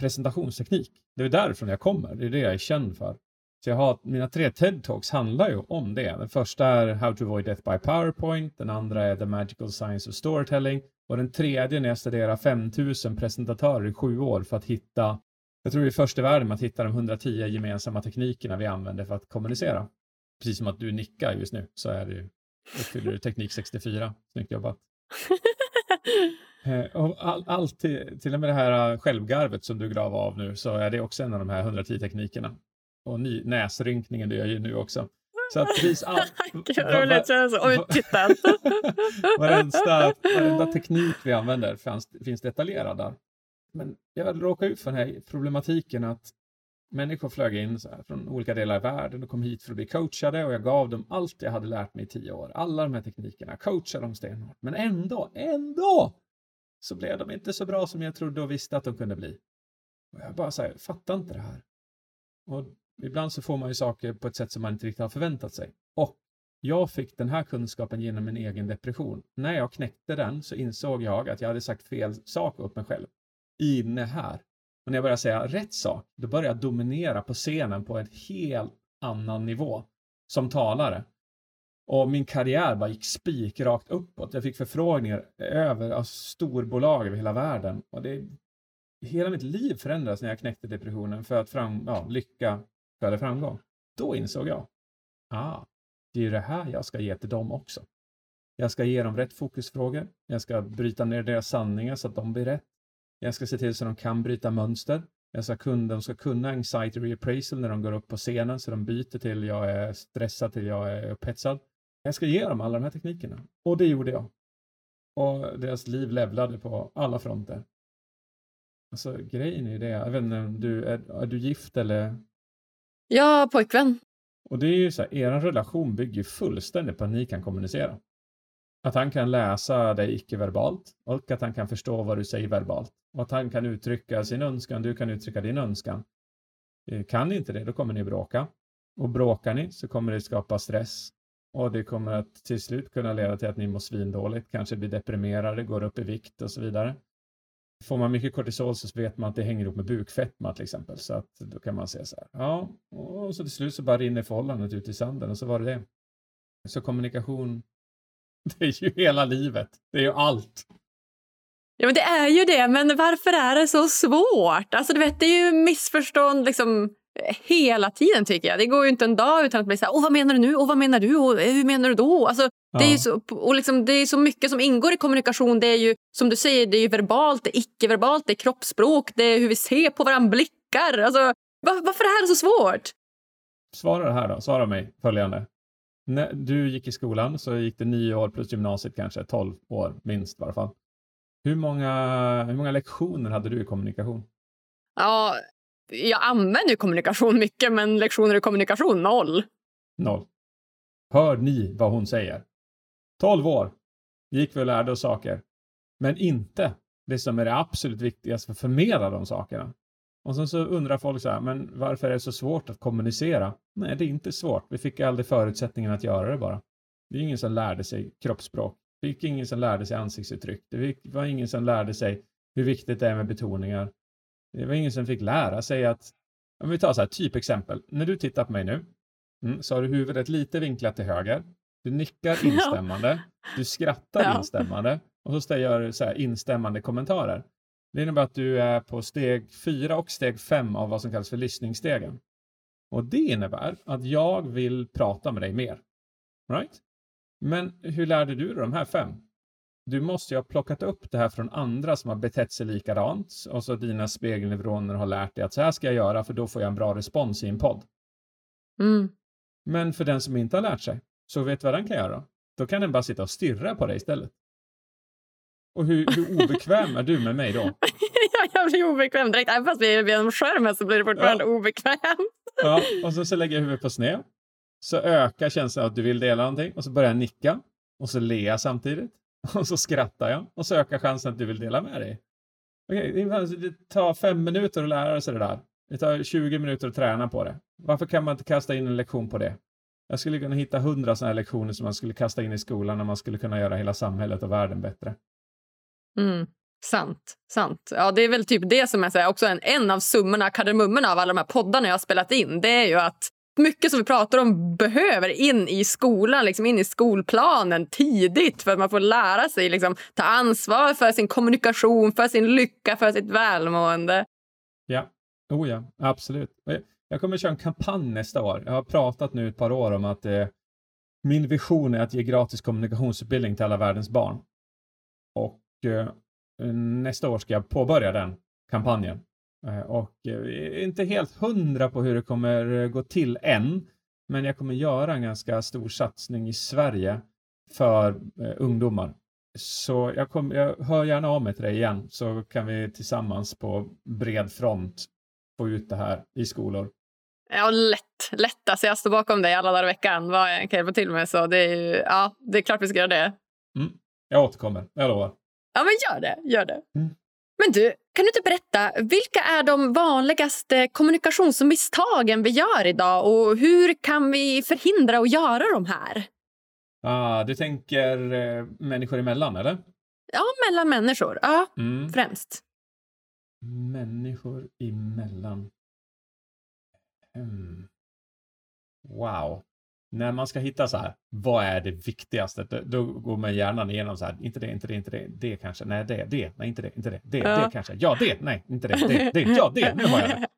presentationsteknik. Det är därifrån jag kommer, det är det jag är känd för. Så jag har, mina tre TED-talks handlar ju om det. Den första är How to avoid death by PowerPoint, den andra är The Magical Science of Storytelling och den tredje när jag studerar 5000 presentatörer i sju år för att hitta jag tror vi är först i världen med att hitta de 110 gemensamma teknikerna vi använder för att kommunicera. Precis som att du nickar just nu så är det, uppfyller du teknik 64. Snyggt jobbat. Eh, och all, allt till, till och med det här självgarvet som du grav av nu så är det också en av de här 110 teknikerna. Och ny, näsrynkningen du gör ju nu också. Så att precis all... Gud, jag känner så uttittad. varenda, varenda teknik vi använder finns, finns detaljerad där. Men jag råkade ut för den här problematiken att människor flög in så här, från olika delar av världen och kom hit för att bli coachade och jag gav dem allt jag hade lärt mig i tio år. Alla de här teknikerna, coachade dem stenhårt. Men ändå, ändå så blev de inte så bra som jag trodde och visste att de kunde bli. Och jag bara säger, fattar inte det här. Och ibland så får man ju saker på ett sätt som man inte riktigt har förväntat sig. Och jag fick den här kunskapen genom min egen depression. När jag knäckte den så insåg jag att jag hade sagt fel sak åt mig själv inne här. Och när jag börjar säga rätt sak, då börjar jag dominera på scenen på en helt annan nivå som talare. Och min karriär bara gick spikrakt uppåt. Jag fick förfrågningar över av storbolag över hela världen. Och det, hela mitt liv förändrades när jag knäckte depressionen för att fram, ja, lycka föder framgång. Då insåg jag, ah, det är ju det här jag ska ge till dem också. Jag ska ge dem rätt fokusfrågor. Jag ska bryta ner deras sanningar så att de blir rätt. Jag ska se till så att de kan bryta mönster. Jag ska kunna, de ska kunna anxiety reappraisal när de går upp på scenen så de byter till jag är stressad till jag är upphetsad. Jag ska ge dem alla de här teknikerna. Och det gjorde jag. Och deras liv levlade på alla fronter. Alltså grejen är det, jag vet inte, du, är, är du gift eller? Ja, pojkvän. Och det är ju så här, er relation bygger ju fullständigt på att ni kan kommunicera. Att han kan läsa dig icke-verbalt och att han kan förstå vad du säger verbalt. Och att han kan uttrycka sin önskan, du kan uttrycka din önskan. Eh, kan ni inte det, då kommer ni bråka. Och bråkar ni så kommer det skapa stress. Och det kommer att till slut kunna leda till att ni mår svindåligt, kanske blir deprimerade, går upp i vikt och så vidare. Får man mycket kortisol så vet man att det hänger ihop med bukfetma till exempel. Så att då kan man säga så här, ja, och så till slut så bara rinner förhållandet ut i sanden och så var det det. Så kommunikation, det är ju hela livet. Det är ju allt. Ja, men det är ju det. Men varför är det så svårt? Alltså, du vet, det är ju missförstånd liksom, hela tiden, tycker jag. Det går ju inte en dag utan att bli så här, Åh, vad menar du nu? Och vad menar du? Och hur menar du då? Alltså, ja. det, är så, och liksom, det är så mycket som ingår i kommunikation. Det är ju, som du säger, det är verbalt, det är icke-verbalt, det är kroppsspråk, det är hur vi ser på varandra, blickar. Alltså, var, varför är det så svårt? Svara det här då. Svara mig följande. När du gick i skolan så gick det nio år plus gymnasiet kanske, tolv år minst i varje fall. Hur många, hur många lektioner hade du i kommunikation? Ja, jag använder ju kommunikation mycket, men lektioner i kommunikation noll. Noll. Hör ni vad hon säger? Tolv år gick vi och lärde oss saker, men inte det som är det absolut viktigaste för att förmedla de sakerna. Och sen så undrar folk så här, men varför är det så svårt att kommunicera? Nej, det är inte svårt. Vi fick aldrig förutsättningen att göra det bara. Det är ingen som lärde sig kroppsspråk. Det fick ingen som lärde sig ansiktsuttryck. Det var ingen som lärde sig hur viktigt det är med betoningar. Det var ingen som fick lära sig att, om vi tar så här, typexempel. När du tittar på mig nu, mm, så har du huvudet lite vinklat till höger. Du nickar instämmande. Du skrattar instämmande. Och så gör du så här instämmande kommentarer. Det innebär att du är på steg fyra och steg fem av vad som kallas för lyssningsstegen. Och det innebär att jag vill prata med dig mer. Right? Men hur lärde du dig de här fem? Du måste ju ha plockat upp det här från andra som har betett sig likadant och så dina spegelneuroner har lärt dig att så här ska jag göra för då får jag en bra respons i en podd. Mm. Men för den som inte har lärt sig, så vet du vad den kan göra? Då kan den bara sitta och stirra på dig istället. Och hur, hur obekväm är du med mig då? ja, jag blir obekväm direkt. Även fast vi är genom skärmen så blir det fortfarande ja. obekvämt. ja, och så, så lägger jag huvudet på sned. Så ökar känslan att du vill dela någonting och så börjar jag nicka och så ler jag samtidigt. Och så skrattar jag och så ökar chansen att du vill dela med dig. Okej, det tar fem minuter att lära sig det där. Det tar 20 minuter att träna på det. Varför kan man inte kasta in en lektion på det? Jag skulle kunna hitta hundra sådana här lektioner som man skulle kasta in i skolan när man skulle kunna göra hela samhället och världen bättre. Mm, sant. sant. Ja, det är väl typ det som är så här, också en, en av summorna, kardemummorna av alla de här poddarna jag har spelat in. Det är ju att mycket som vi pratar om behöver in i skolan, liksom in i skolplanen tidigt för att man får lära sig liksom, ta ansvar för sin kommunikation, för sin lycka, för sitt välmående. Ja, oh ja, absolut. Jag kommer köra en kampanj nästa år. Jag har pratat nu ett par år om att eh, min vision är att ge gratis kommunikationsutbildning till alla världens barn. Och nästa år ska jag påbörja den kampanjen. Eh, och är inte helt hundra på hur det kommer gå till än. Men jag kommer göra en ganska stor satsning i Sverige för eh, ungdomar. Så jag, kom, jag hör gärna av mig till dig igen så kan vi tillsammans på bred front få ut det här i skolor. Ja, lätt. lätt. Alltså jag står bakom dig alla dagar i veckan. Vad jag kan hjälpa till med. Så det är, ja, det är klart vi ska göra det. Mm. Jag återkommer, jag lovar. Ja, men gör det. Gör det. Mm. Men du, kan du inte berätta, vilka är de vanligaste kommunikationsmisstagen vi gör idag och hur kan vi förhindra att göra de här? Ah, du tänker eh, människor emellan, eller? Ja, mellan människor. Ja, mm. främst. Människor emellan. Hmm. Wow när man ska hitta så här, vad är det viktigaste? Då, då går man gärna igenom så här, inte det, inte det, inte det, det kanske, nej det, det, nej inte det, inte det, det, ja. det kanske, ja det, nej inte det, det, det, ja det, nu har jag det.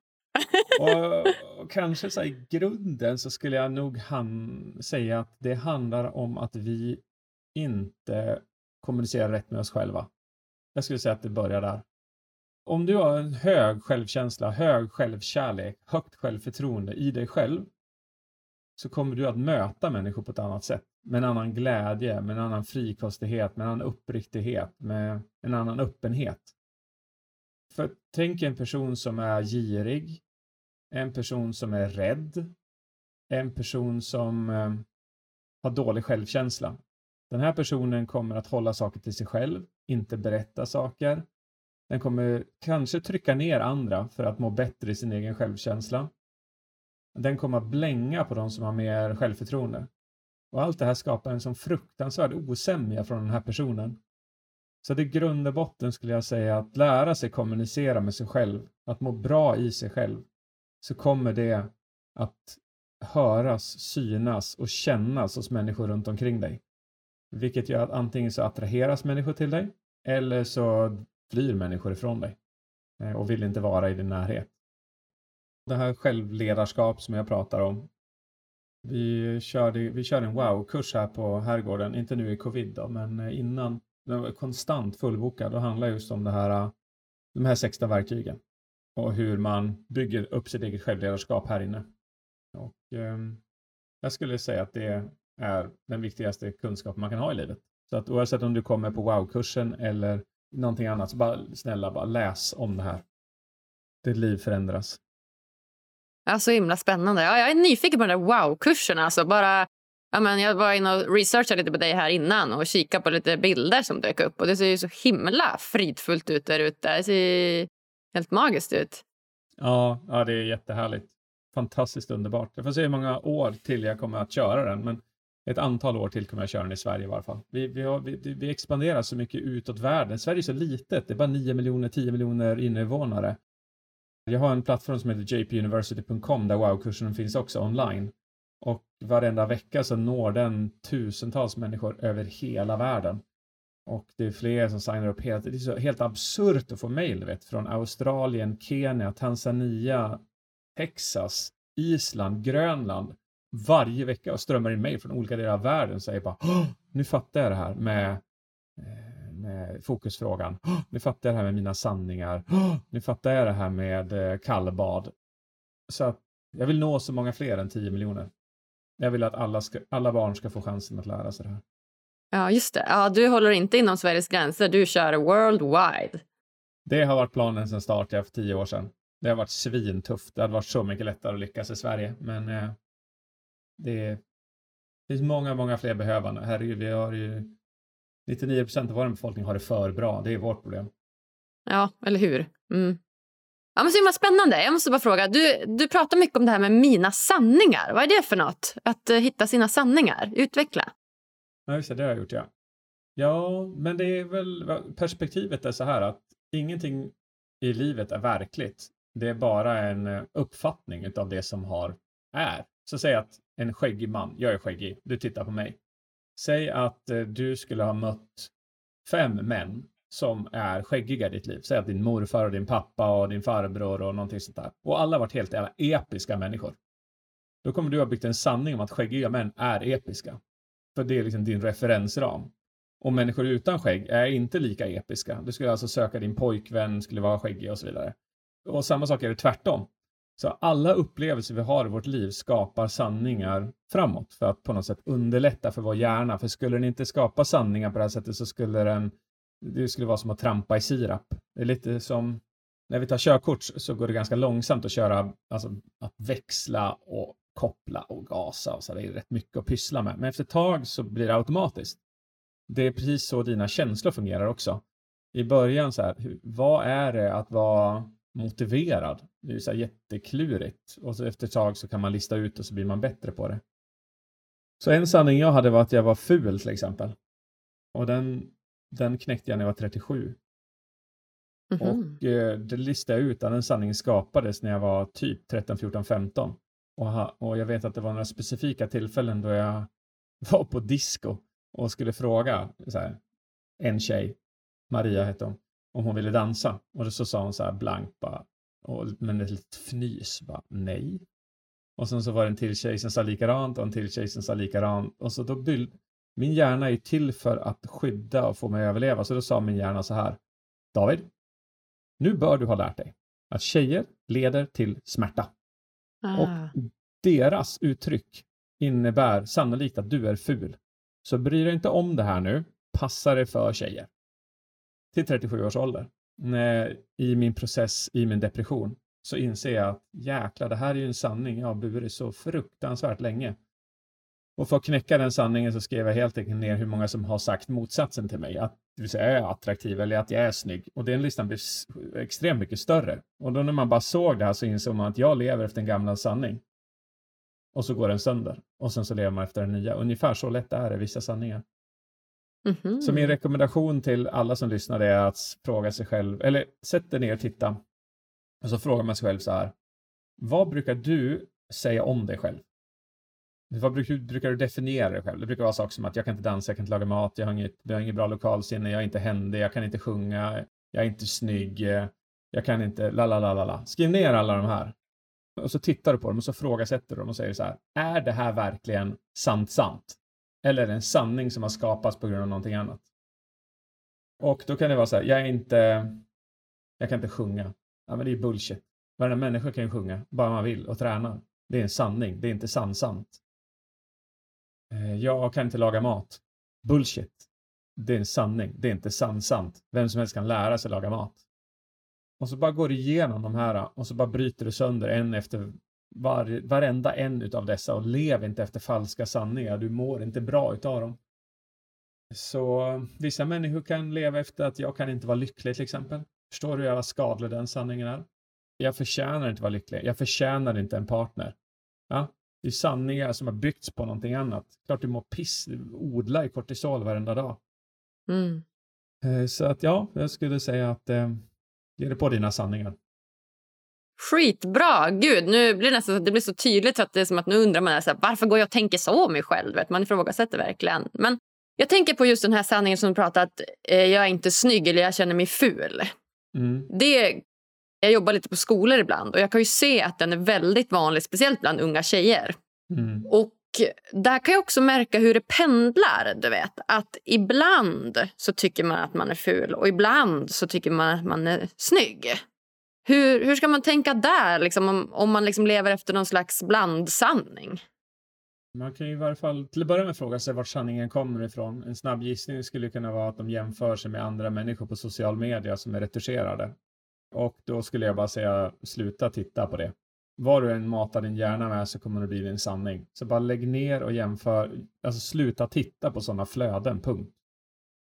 Och, och kanske så här, i grunden så skulle jag nog han, säga att det handlar om att vi inte kommunicerar rätt med oss själva. Jag skulle säga att det börjar där. Om du har en hög självkänsla, hög självkärlek, högt självförtroende i dig själv så kommer du att möta människor på ett annat sätt. med en annan glädje, med en annan frikostighet, med en annan uppriktighet, med en annan öppenhet. För tänk en person som är girig, en person som är rädd, en person som eh, har dålig självkänsla. Den här personen kommer att hålla saker till sig själv, inte berätta saker. Den kommer kanske trycka ner andra för att må bättre i sin egen självkänsla. Den kommer att blänga på de som har mer självförtroende. Och allt det här skapar en sån fruktansvärd osämja från den här personen. Så det grund och botten skulle jag säga att lära sig kommunicera med sig själv, att må bra i sig själv, så kommer det att höras, synas och kännas hos människor runt omkring dig. Vilket gör att antingen så attraheras människor till dig eller så flyr människor ifrån dig eh, och vill inte vara i din närhet. Det här självledarskap som jag pratar om. Vi körde, vi körde en wow-kurs här på Herrgården, inte nu i covid då, men innan. Den var konstant fullbokad och handlar just om det här, äh, de här 16 verktygen och hur man bygger upp sitt eget självledarskap här inne. Och, eh, jag skulle säga att det är den viktigaste kunskapen man kan ha i livet. Så att oavsett om du kommer på wow-kursen eller någonting annat, så bara snälla bara läs om det här. Ditt liv förändras. Ja, så himla spännande. Ja, jag är nyfiken på den där wow-kursen. Alltså bara, ja, men jag var inne och researchade lite på dig här innan och kikade på lite bilder som dök upp. Och Det ser ju så himla fridfullt ut där ute. Det ser helt magiskt ut. Ja, ja, det är jättehärligt. Fantastiskt underbart. Jag får se hur många år till jag kommer att köra den, men ett antal år till kommer jag köra den i Sverige i varje fall. Vi, vi, har, vi, vi expanderar så mycket utåt världen. Sverige är så litet, det är bara 9 miljoner, 10 miljoner invånare. Jag har en plattform som heter jpuniversity.com där wow-kursen finns också online. Och varenda vecka så når den tusentals människor över hela världen. Och det är fler som signar upp helt, det är så helt absurt att få mejl från Australien, Kenya, Tanzania, Texas, Island, Grönland varje vecka och strömmar in mejl från olika delar av världen och säger bara nu fattar jag det här med, eh, med fokusfrågan. Nu fattar jag det här med mina sanningar. Nu fattar jag det här med eh, kallbad. Så att jag vill nå så många fler än 10 miljoner. Jag vill att alla, ska, alla barn ska få chansen att lära sig det här. Ja, just det. Ja, du håller inte inom Sveriges gränser, du kör worldwide. Det har varit planen sedan starten för tio år sedan. Det har varit svintufft. Det hade varit så mycket lättare att lyckas i Sverige, men eh, det finns många, många fler behövande. Herregud, vi har ju 99 procent av vår befolkning har det för bra. Det är vårt problem. Ja, eller hur? Mm. Ja, men så himla spännande. Jag måste bara fråga. Du, du pratar mycket om det här med mina sanningar. Vad är det för något? Att uh, hitta sina sanningar. Utveckla. Ja, just det. Det har jag gjort, ja. Ja, men det är väl perspektivet är så här att ingenting i livet är verkligt. Det är bara en eh, uppfattning av det som har är. Så säg att en skäggig man, jag är skäggig, du tittar på mig. Säg att eh, du skulle ha mött fem män som är skäggiga i ditt liv. Säg att din morfar och din pappa och din farbror och någonting sånt där. Och alla varit helt jävla episka människor. Då kommer du ha byggt en sanning om att skäggiga män är episka. För det är liksom din referensram. Och människor utan skägg är inte lika episka. Du skulle alltså söka din pojkvän, skulle vara skäggig och så vidare. Och samma sak är det tvärtom. Så alla upplevelser vi har i vårt liv skapar sanningar framåt för att på något sätt underlätta för vår hjärna. För skulle den inte skapa sanningar på det här sättet så skulle den, det skulle vara som att trampa i sirap. Det är lite som när vi tar körkort så går det ganska långsamt att köra, alltså att växla och koppla och gasa och så. Det är rätt mycket att pyssla med. Men efter ett tag så blir det automatiskt. Det är precis så dina känslor fungerar också. I början så här, vad är det att vara motiverad. Det är så här jätteklurigt och så efter ett tag så kan man lista ut och så blir man bättre på det. Så en sanning jag hade var att jag var ful till exempel. Och den, den knäckte jag när jag var 37. Mm -hmm. Och eh, det listade jag ut att den sanningen skapades när jag var typ 13, 14, 15. Och, ha, och jag vet att det var några specifika tillfällen då jag var på disco och skulle fråga så här, en tjej, Maria hette hon, om hon ville dansa. Och så sa hon så här blankt bara, och, med ett litet fnys, bara nej. Och sen så var det en till tjej som sa likadant och en till tjej som sa likadant. Och så då byll, min hjärna är till för att skydda och få mig att överleva. Så då sa min hjärna så här, David, nu bör du ha lärt dig att tjejer leder till smärta. Ah. Och deras uttryck innebär sannolikt att du är ful. Så bry dig inte om det här nu. Passa dig för tjejer. Till 37 års ålder. När, I min process, i min depression, så inser jag att jäklar, det här är ju en sanning jag har burit så fruktansvärt länge. Och för att knäcka den sanningen så skrev jag helt enkelt ner hur många som har sagt motsatsen till mig. Att det vill säga, jag är attraktiv eller att jag är snygg. Och den listan blir extremt mycket större. Och då när man bara såg det här så insåg man att jag lever efter en gammal sanning. Och så går den sönder. Och sen så lever man efter den nya. Ungefär så lätt är det, vissa sanningar. Mm -hmm. Så min rekommendation till alla som lyssnar är att fråga sig själv, eller sätt dig ner och titta. Och så frågar man sig själv så här. Vad brukar du säga om dig själv? Vad brukar, brukar, du definiera dig själv? Det brukar vara saker som att jag kan inte dansa, jag kan inte laga mat, jag har inget, jag har inget bra lokalsinne, jag är inte händig, jag kan inte sjunga, jag är inte snygg, jag kan inte la la la la la. Skriv ner alla de här. Och så tittar du på dem och så frågasätter du dem och säger så här. Är det här verkligen sant sant? Eller en sanning som har skapats på grund av någonting annat? Och då kan det vara så här. Jag är inte. Jag kan inte sjunga. Ja, men det är bullshit. Varenda människa kan ju sjunga bara man vill och träna. Det är en sanning. Det är inte sant-sant. Eh, jag kan inte laga mat. Bullshit. Det är en sanning. Det är inte sant-sant. Vem som helst kan lära sig laga mat. Och så bara går du igenom de här och så bara bryter du sönder en efter var, varenda en utav dessa och lev inte efter falska sanningar. Du mår inte bra utav dem. Så vissa människor kan leva efter att jag kan inte vara lycklig till exempel. Förstår du hur skadlig den sanningen är? Jag förtjänar inte vara lycklig. Jag förtjänar inte en partner. Ja? Det är sanningar som har byggts på någonting annat. Klart du mår piss, odla i kortisol varenda dag. Mm. Eh, så att ja, jag skulle säga att eh, ge dig på dina sanningar. Skitbra! Gud, nu blir det nästan så det blir så tydligt så att det är som att nu undrar man så här, varför går jag och tänker så om mig själv? Man ifrågasätter verkligen. Men jag tänker på just den här sanningen som du pratar att eh, jag är inte snygg eller jag känner mig ful. Mm. Det, jag jobbar lite på skolor ibland och jag kan ju se att den är väldigt vanlig, speciellt bland unga tjejer. Mm. Och där kan jag också märka hur det pendlar. Du vet. Att ibland så tycker man att man är ful och ibland så tycker man att man är snygg. Hur, hur ska man tänka där, liksom, om, om man liksom lever efter någon slags blandsanning? Man kan ju i varje fall till att börja med fråga sig vart sanningen kommer ifrån. En snabb gissning skulle kunna vara att de jämför sig med andra människor på social media som är retuscherade. Och då skulle jag bara säga sluta titta på det. Vad du än matar din hjärna med så kommer det bli din sanning. Så bara lägg ner och jämför. Alltså sluta titta på sådana flöden, punkt.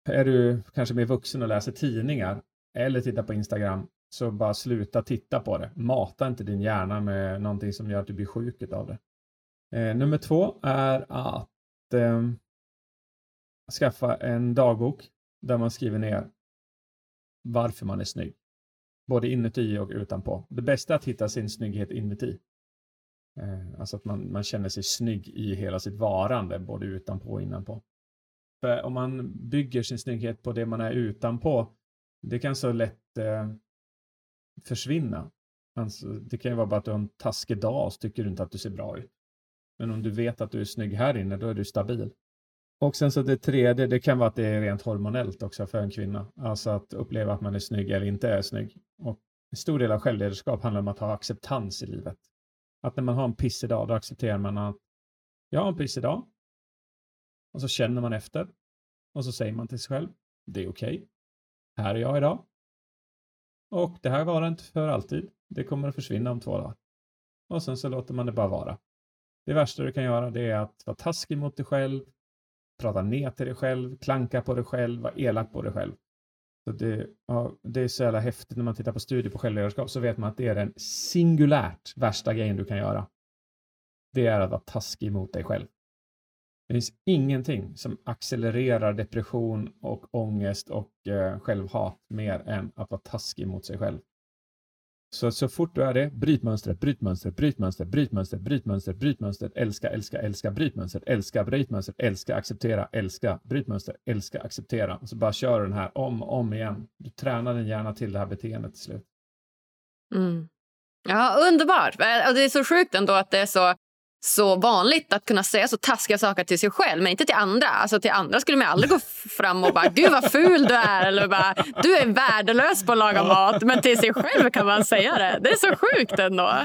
Är du kanske mer vuxen och läser tidningar eller tittar på Instagram så bara sluta titta på det. Mata inte din hjärna med någonting som gör att du blir sjuk av det. Eh, nummer två är att eh, skaffa en dagbok där man skriver ner varför man är snygg. Både inuti och utanpå. Det bästa är att hitta sin snygghet inuti. Eh, alltså att man, man känner sig snygg i hela sitt varande, både utanpå och innanpå. För om man bygger sin snygghet på det man är utanpå, det kan så lätt eh, försvinna. Alltså, det kan ju vara bara att du har en taskig dag och så tycker du inte att du ser bra ut. Men om du vet att du är snygg här inne, då är du stabil. Och sen så det tredje, det kan vara att det är rent hormonellt också för en kvinna. Alltså att uppleva att man är snygg eller inte är snygg. Och en stor del av självledarskap handlar om att ha acceptans i livet. Att när man har en pissig dag, då accepterar man att jag har en pissig dag. Och så känner man efter. Och så säger man till sig själv, det är okej. Okay. Här är jag idag. Och det här varar inte för alltid. Det kommer att försvinna om två dagar. Och sen så låter man det bara vara. Det värsta du kan göra det är att vara taskig mot dig själv, prata ner till dig själv, klanka på dig själv, vara elak på dig själv. Så det, ja, det är så jävla häftigt när man tittar på studier på självledarskap så vet man att det är den singulärt värsta grejen du kan göra. Det är att vara taskig mot dig själv. Det finns ingenting som accelererar depression och ångest och eh, självhat mer än att vara taskig mot sig själv. Så, så fort du är det, bryt mönstret, bryt mönstret, bryt mönstret, bryt mönstret, bryt mönstret, bryt mönstret, älska, älska, älska, bryt mönstret, älska, bryt mönstret, älska, acceptera, älska, bryt mönstret, älska, acceptera. Och så bara kör den här om och om igen. Du tränar din hjärna till det här beteendet till slut. Mm. Ja, underbart. Och det är så sjukt ändå att det är så så vanligt att kunna säga så taskiga saker till sig själv, men inte till andra. Alltså till andra skulle man aldrig gå fram och bara “gud vad ful du är” eller bara “du är värdelös på att laga mat”. Men till sig själv kan man säga det. Det är så sjukt ändå.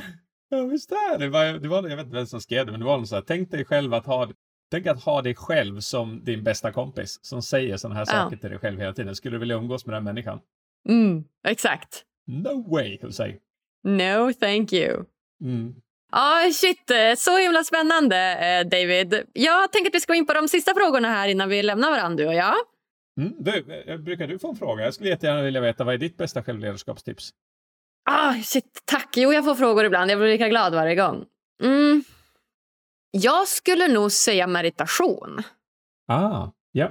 Ja, visst är det. Var, det var, jag vet inte vem som skrev det, men det var någon så här, tänk dig själv att ha Tänk att ha dig själv som din bästa kompis som säger sådana här Ja. saker till dig själv hela tiden. Skulle du vilja umgås med den människan? Mm, exakt. No way, Jose. No thank you. Mm. Ja, shit. eh, Så himla spännande, eh, David. Jag tänker att vi ska gå in på de sista frågorna här innan vi lämnar varandra, du och jag. Mm. Du, eh, brukar du få en fråga? Jag skulle jättegärna vilja veta vad är ditt bästa självledarskapstips? Ah, shit, tack. Jo, jag får frågor ibland. Jag blir lika glad varje gång. Mm. Jag skulle nog säga meditation. Ah, ja.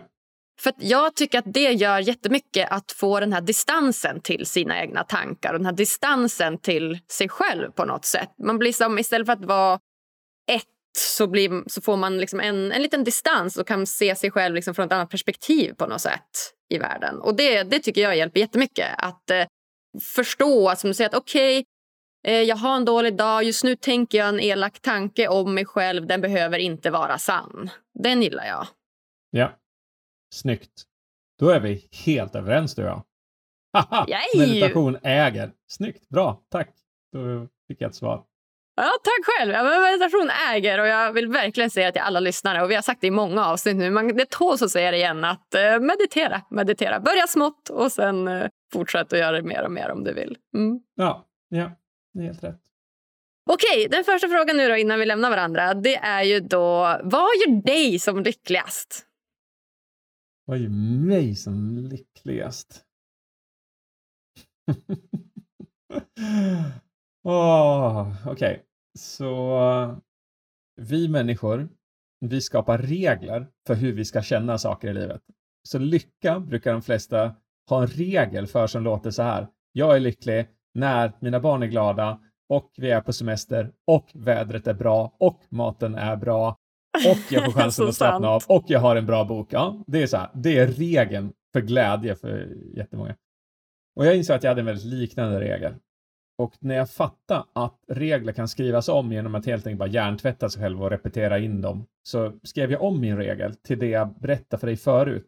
För att jag tycker att det gör jättemycket att få den här distansen till sina egna tankar och den här distansen till sig själv på något sätt. Man blir som, istället för att vara ett så, blir, så får man liksom en, en liten distans och kan se sig själv liksom från ett annat perspektiv på något sätt i världen. Och det, det tycker jag hjälper jättemycket. Att eh, förstå, som du säger, att okej, eh, jag har en dålig dag, just nu tänker jag en elak tanke om mig själv, den behöver inte vara sann. Den gillar jag. Ja. Snyggt. Då är vi helt överens du och jag. Haha! Yay! Meditation äger. Snyggt, bra, tack. Då fick jag ett svar. Ja, tack själv. Ja, men meditation äger och jag vill verkligen säga till alla lyssnare och vi har sagt det i många avsnitt nu, men det tåls att säga det igen att eh, meditera, meditera. Börja smått och sen eh, fortsätt att göra det mer och mer om du vill. Mm. Ja, ja, det är helt rätt. Okej, den första frågan nu då innan vi lämnar varandra, det är ju då, vad gör dig som lyckligast? Vad ju mig som lyckligast? oh, Okej, så vi människor, vi skapar regler för hur vi ska känna saker i livet. Så lycka brukar de flesta ha en regel för som låter så här. Jag är lycklig när mina barn är glada och vi är på semester och vädret är bra och maten är bra och jag får chansen att slappna av och jag har en bra bok. Ja, det är så här. Det är regeln för glädje för jättemånga. Och jag insåg att jag hade en väldigt liknande regel. Och när jag fattade att regler kan skrivas om genom att helt enkelt bara hjärntvätta sig själv och repetera in dem, så skrev jag om min regel till det jag berättade för dig förut.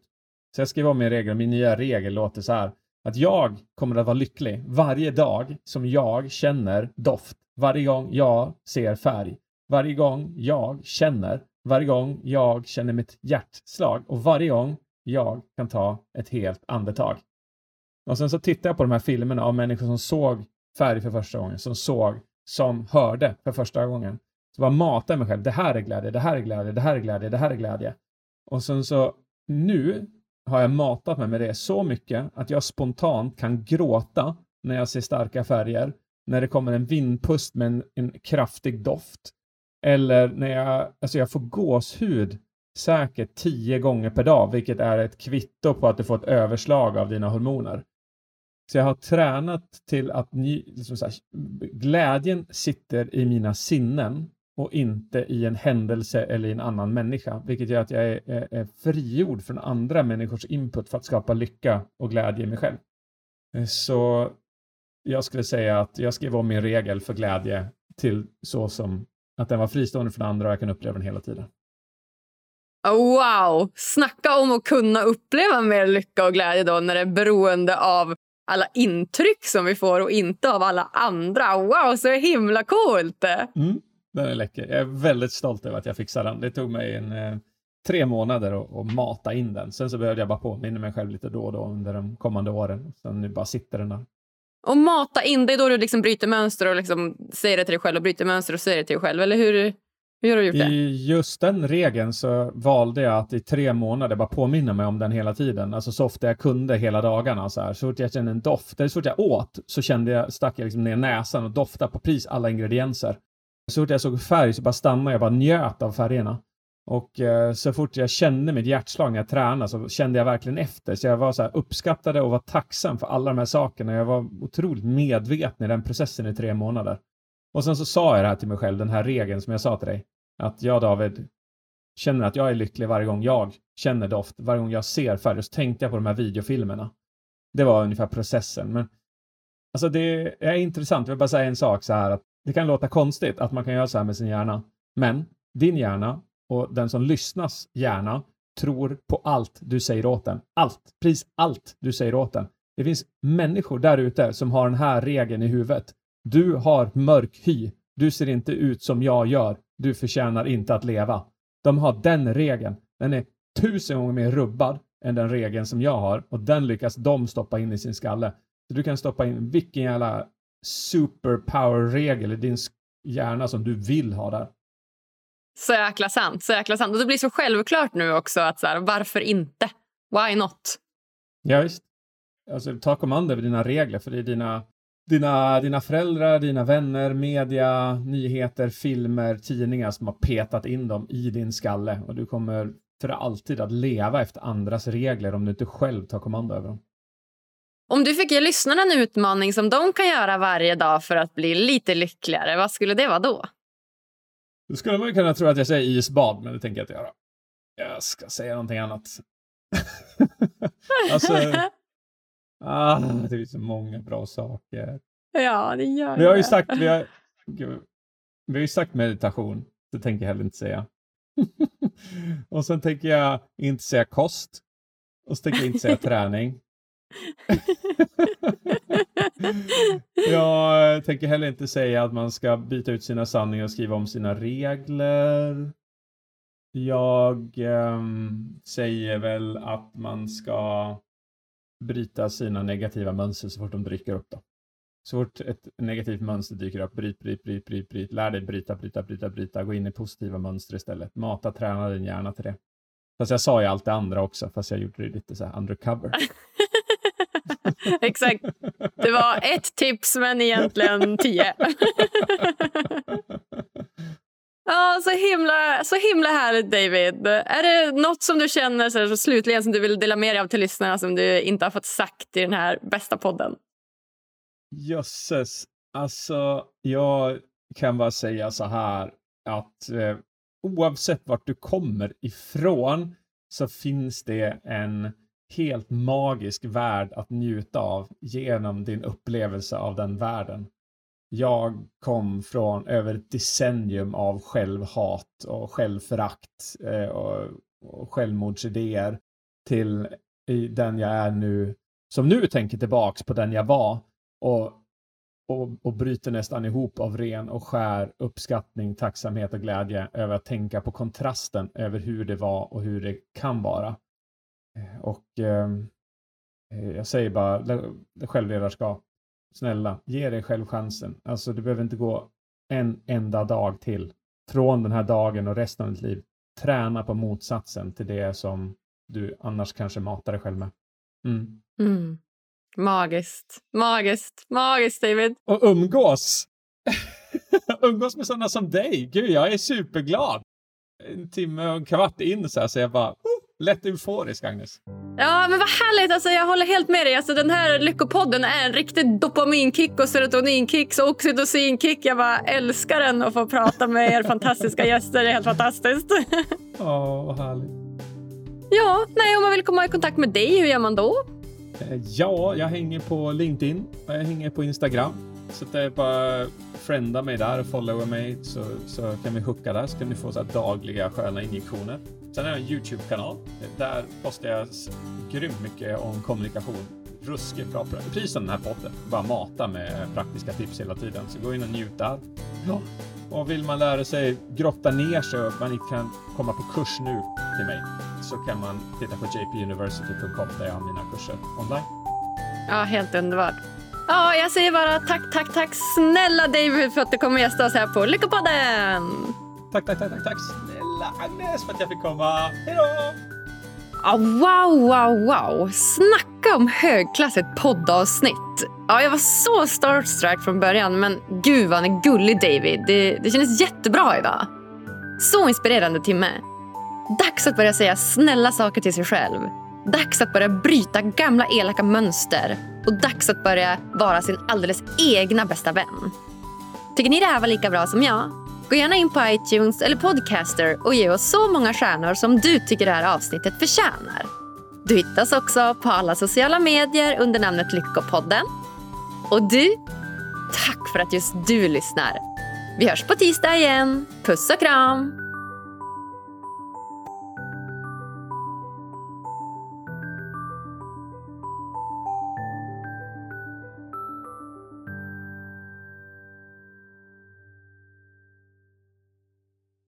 Så jag skrev om min regel och min nya regel låter så här. Att jag kommer att vara lycklig varje dag som jag känner doft. Varje gång jag ser färg. Varje gång jag känner. Varje gång jag känner mitt hjärtslag. Och varje gång jag kan ta ett helt andetag. Och sen så tittar jag på de här filmerna av människor som såg färg för första gången, som såg, som hörde för första gången. Så bara matar mig själv. Det här är glädje, det här är glädje, det här är glädje, det här är glädje. Och sen så nu har jag matat mig med det så mycket att jag spontant kan gråta när jag ser starka färger, när det kommer en vindpust med en, en kraftig doft. Eller när jag, alltså jag får gåshud säkert tio gånger per dag, vilket är ett kvitto på att du får ett överslag av dina hormoner. Så jag har tränat till att ny, liksom så här, glädjen sitter i mina sinnen och inte i en händelse eller i en annan människa, vilket gör att jag är, är, är frigjord från andra människors input för att skapa lycka och glädje i mig själv. Eh, så jag skulle säga att jag skrev om min regel för glädje till så som att den var fristående från andra och jag kan uppleva den hela tiden. Wow! Snacka om att kunna uppleva mer lycka och glädje då när det är beroende av alla intryck som vi får och inte av alla andra. Wow, så himla coolt! Mm, den är läcker. Jag är väldigt stolt över att jag fixade den. Det tog mig en, eh, tre månader att, att mata in den. Sen så behövde jag bara påminna mig själv lite då och då under de kommande åren. Sen nu bara sitter den där. Och mata in, det är då du liksom bryter mönster och liksom säger det till dig själv och bryter mönster och säger det till dig själv. Eller hur, hur har du gjort det? I just den regeln så valde jag att i tre månader bara påminna mig om den hela tiden. Alltså så ofta jag kunde hela dagarna. Så, här. så fort jag kände en doft, eller så fort jag åt, så kände jag, stack jag liksom ner näsan och doftade på precis alla ingredienser. Så fort jag såg färg så bara stannade jag och bara njöt av färgerna. Och eh, så fort jag kände mitt hjärtslag när jag tränade så kände jag verkligen efter. Så jag var så här uppskattade och var tacksam för alla de här sakerna. Jag var otroligt medveten i den processen i tre månader. Och sen så sa jag det här till mig själv, den här regeln som jag sa till dig. Att jag, David, känner att jag är lycklig varje gång jag känner doft, varje gång jag ser färg. Så tänkte jag på de här videofilmerna. Det var ungefär processen. Men alltså det är intressant. Jag vill bara säga en sak så här att det kan låta konstigt att man kan göra så här med sin hjärna. Men din hjärna och den som lyssnas gärna tror på allt du säger åt den. Allt, precis allt du säger åt den. Det finns människor där ute som har den här regeln i huvudet. Du har mörk hy. Du ser inte ut som jag gör. Du förtjänar inte att leva. De har den regeln. Den är tusen gånger mer rubbad än den regeln som jag har och den lyckas de stoppa in i sin skalle. Så du kan stoppa in vilken jävla superpower-regel i din hjärna som du vill ha där. Så jäkla sant. Så jäkla sant. Och det blir så självklart nu också att så här, varför inte? Why not? Ja, visst. Alltså, ta kommando över dina regler, för det är dina, dina, dina föräldrar, dina vänner, media, nyheter, filmer, tidningar som har petat in dem i din skalle och du kommer för alltid att leva efter andras regler om du inte själv tar kommando över dem. Om du fick ge lyssnarna en utmaning som de kan göra varje dag för att bli lite lyckligare, vad skulle det vara då? Då skulle man kunna tro att jag säger isbad, men det tänker jag inte göra. Jag ska säga någonting annat. alltså, ah, det finns så många bra saker. Ja, det gör vi har ju sagt, vi har, vi har ju sagt meditation, det tänker jag heller inte säga. och sen tänker jag inte säga kost. Och så tänker jag inte säga träning. jag tänker heller inte säga att man ska byta ut sina sanningar och skriva om sina regler. Jag eh, säger väl att man ska bryta sina negativa mönster så fort de dyker upp. Då. Så fort ett negativt mönster dyker upp, bryt, bryt, bryt, bryt, bryt. Lär dig bryta, bryta, bryta, bryta. Gå in i positiva mönster istället. Mata, träna din hjärna till det. Fast jag sa ju allt det andra också, fast jag gjorde det lite så här undercover. Exakt. Det var ett tips, men egentligen tio. Ja, så himla, så himla härligt, David. Är det något som du känner så, så slutligen som du vill dela med dig av till lyssnarna som du inte har fått sagt i den här bästa podden? Jösses. Alltså, jag kan bara säga så här att eh, oavsett vart du kommer ifrån så finns det en helt magisk värld att njuta av genom din upplevelse av den världen. Jag kom från över ett decennium av självhat och självförakt eh, och, och självmordsidéer till den jag är nu, som nu tänker tillbaks på den jag var och, och, och bryter nästan ihop av ren och skär uppskattning, tacksamhet och glädje över att tänka på kontrasten över hur det var och hur det kan vara. Eh, och ehm, eh, jag säger bara självledarskap. Snälla, ge dig själv chansen. Alltså, du behöver inte gå en enda dag till från den här dagen och resten av ditt liv. Träna på motsatsen till det som du annars kanske matar dig själv med. Mm. Mm. Magiskt, magiskt, magiskt David. Och umgås! umgås med sådana som dig. Gud, jag är superglad. En timme och en kvart in så här, så jag bara lätt euforisk, Agnes. Ja, men vad härligt. Alltså, jag håller helt med dig. Alltså, den här Lyckopodden är en riktig dopaminkick och serotoninkick och oxytocinkick. Jag bara älskar den och få prata med er fantastiska gäster. Det är helt fantastiskt. Ja, vad härligt. Ja, nej, om man vill komma i kontakt med dig, hur gör man då? Eh, ja, jag hänger på LinkedIn och jag hänger på Instagram. Så det är bara frienda mig där och followa mig så, så kan vi hooka där så kan ni få så dagliga sköna injektioner. Sen har jag en Youtube-kanal. Där postar jag grymt mycket om kommunikation. Ruskigt bra, precis som den här podden. Bara mata med praktiska tips hela tiden. Så gå in och njut där. Ja. Och vill man lära sig grotta ner sig och man inte kan komma på kurs nu till mig så kan man titta på jpuniversity.com där jag har mina kurser online. Ja, helt underbart. Ja, jag säger bara tack, tack, tack snälla David för att du kom och gästade oss här på Lyckopodden. Tack, tack, tack, tack, tack snälla Agnes för att jag fick komma. Hej då! Ah, wow, wow, wow. Snacka om högklassigt poddavsnitt. Ja, jag var så starstruck från början, men gud vad han är gullig David. Det, det kändes jättebra idag. Så inspirerande timme. Dags att börja säga snälla saker till sig själv. Dags att börja bryta gamla elaka mönster och dags att börja vara sin alldeles egna bästa vän. Tycker ni det här var lika bra som jag? Gå gärna in på iTunes eller Podcaster och ge oss så många stjärnor som du tycker det här avsnittet förtjänar. Du hittas också på alla sociala medier under namnet Lyckopodden. Och du, tack för att just du lyssnar. Vi hörs på tisdag igen. Puss och kram!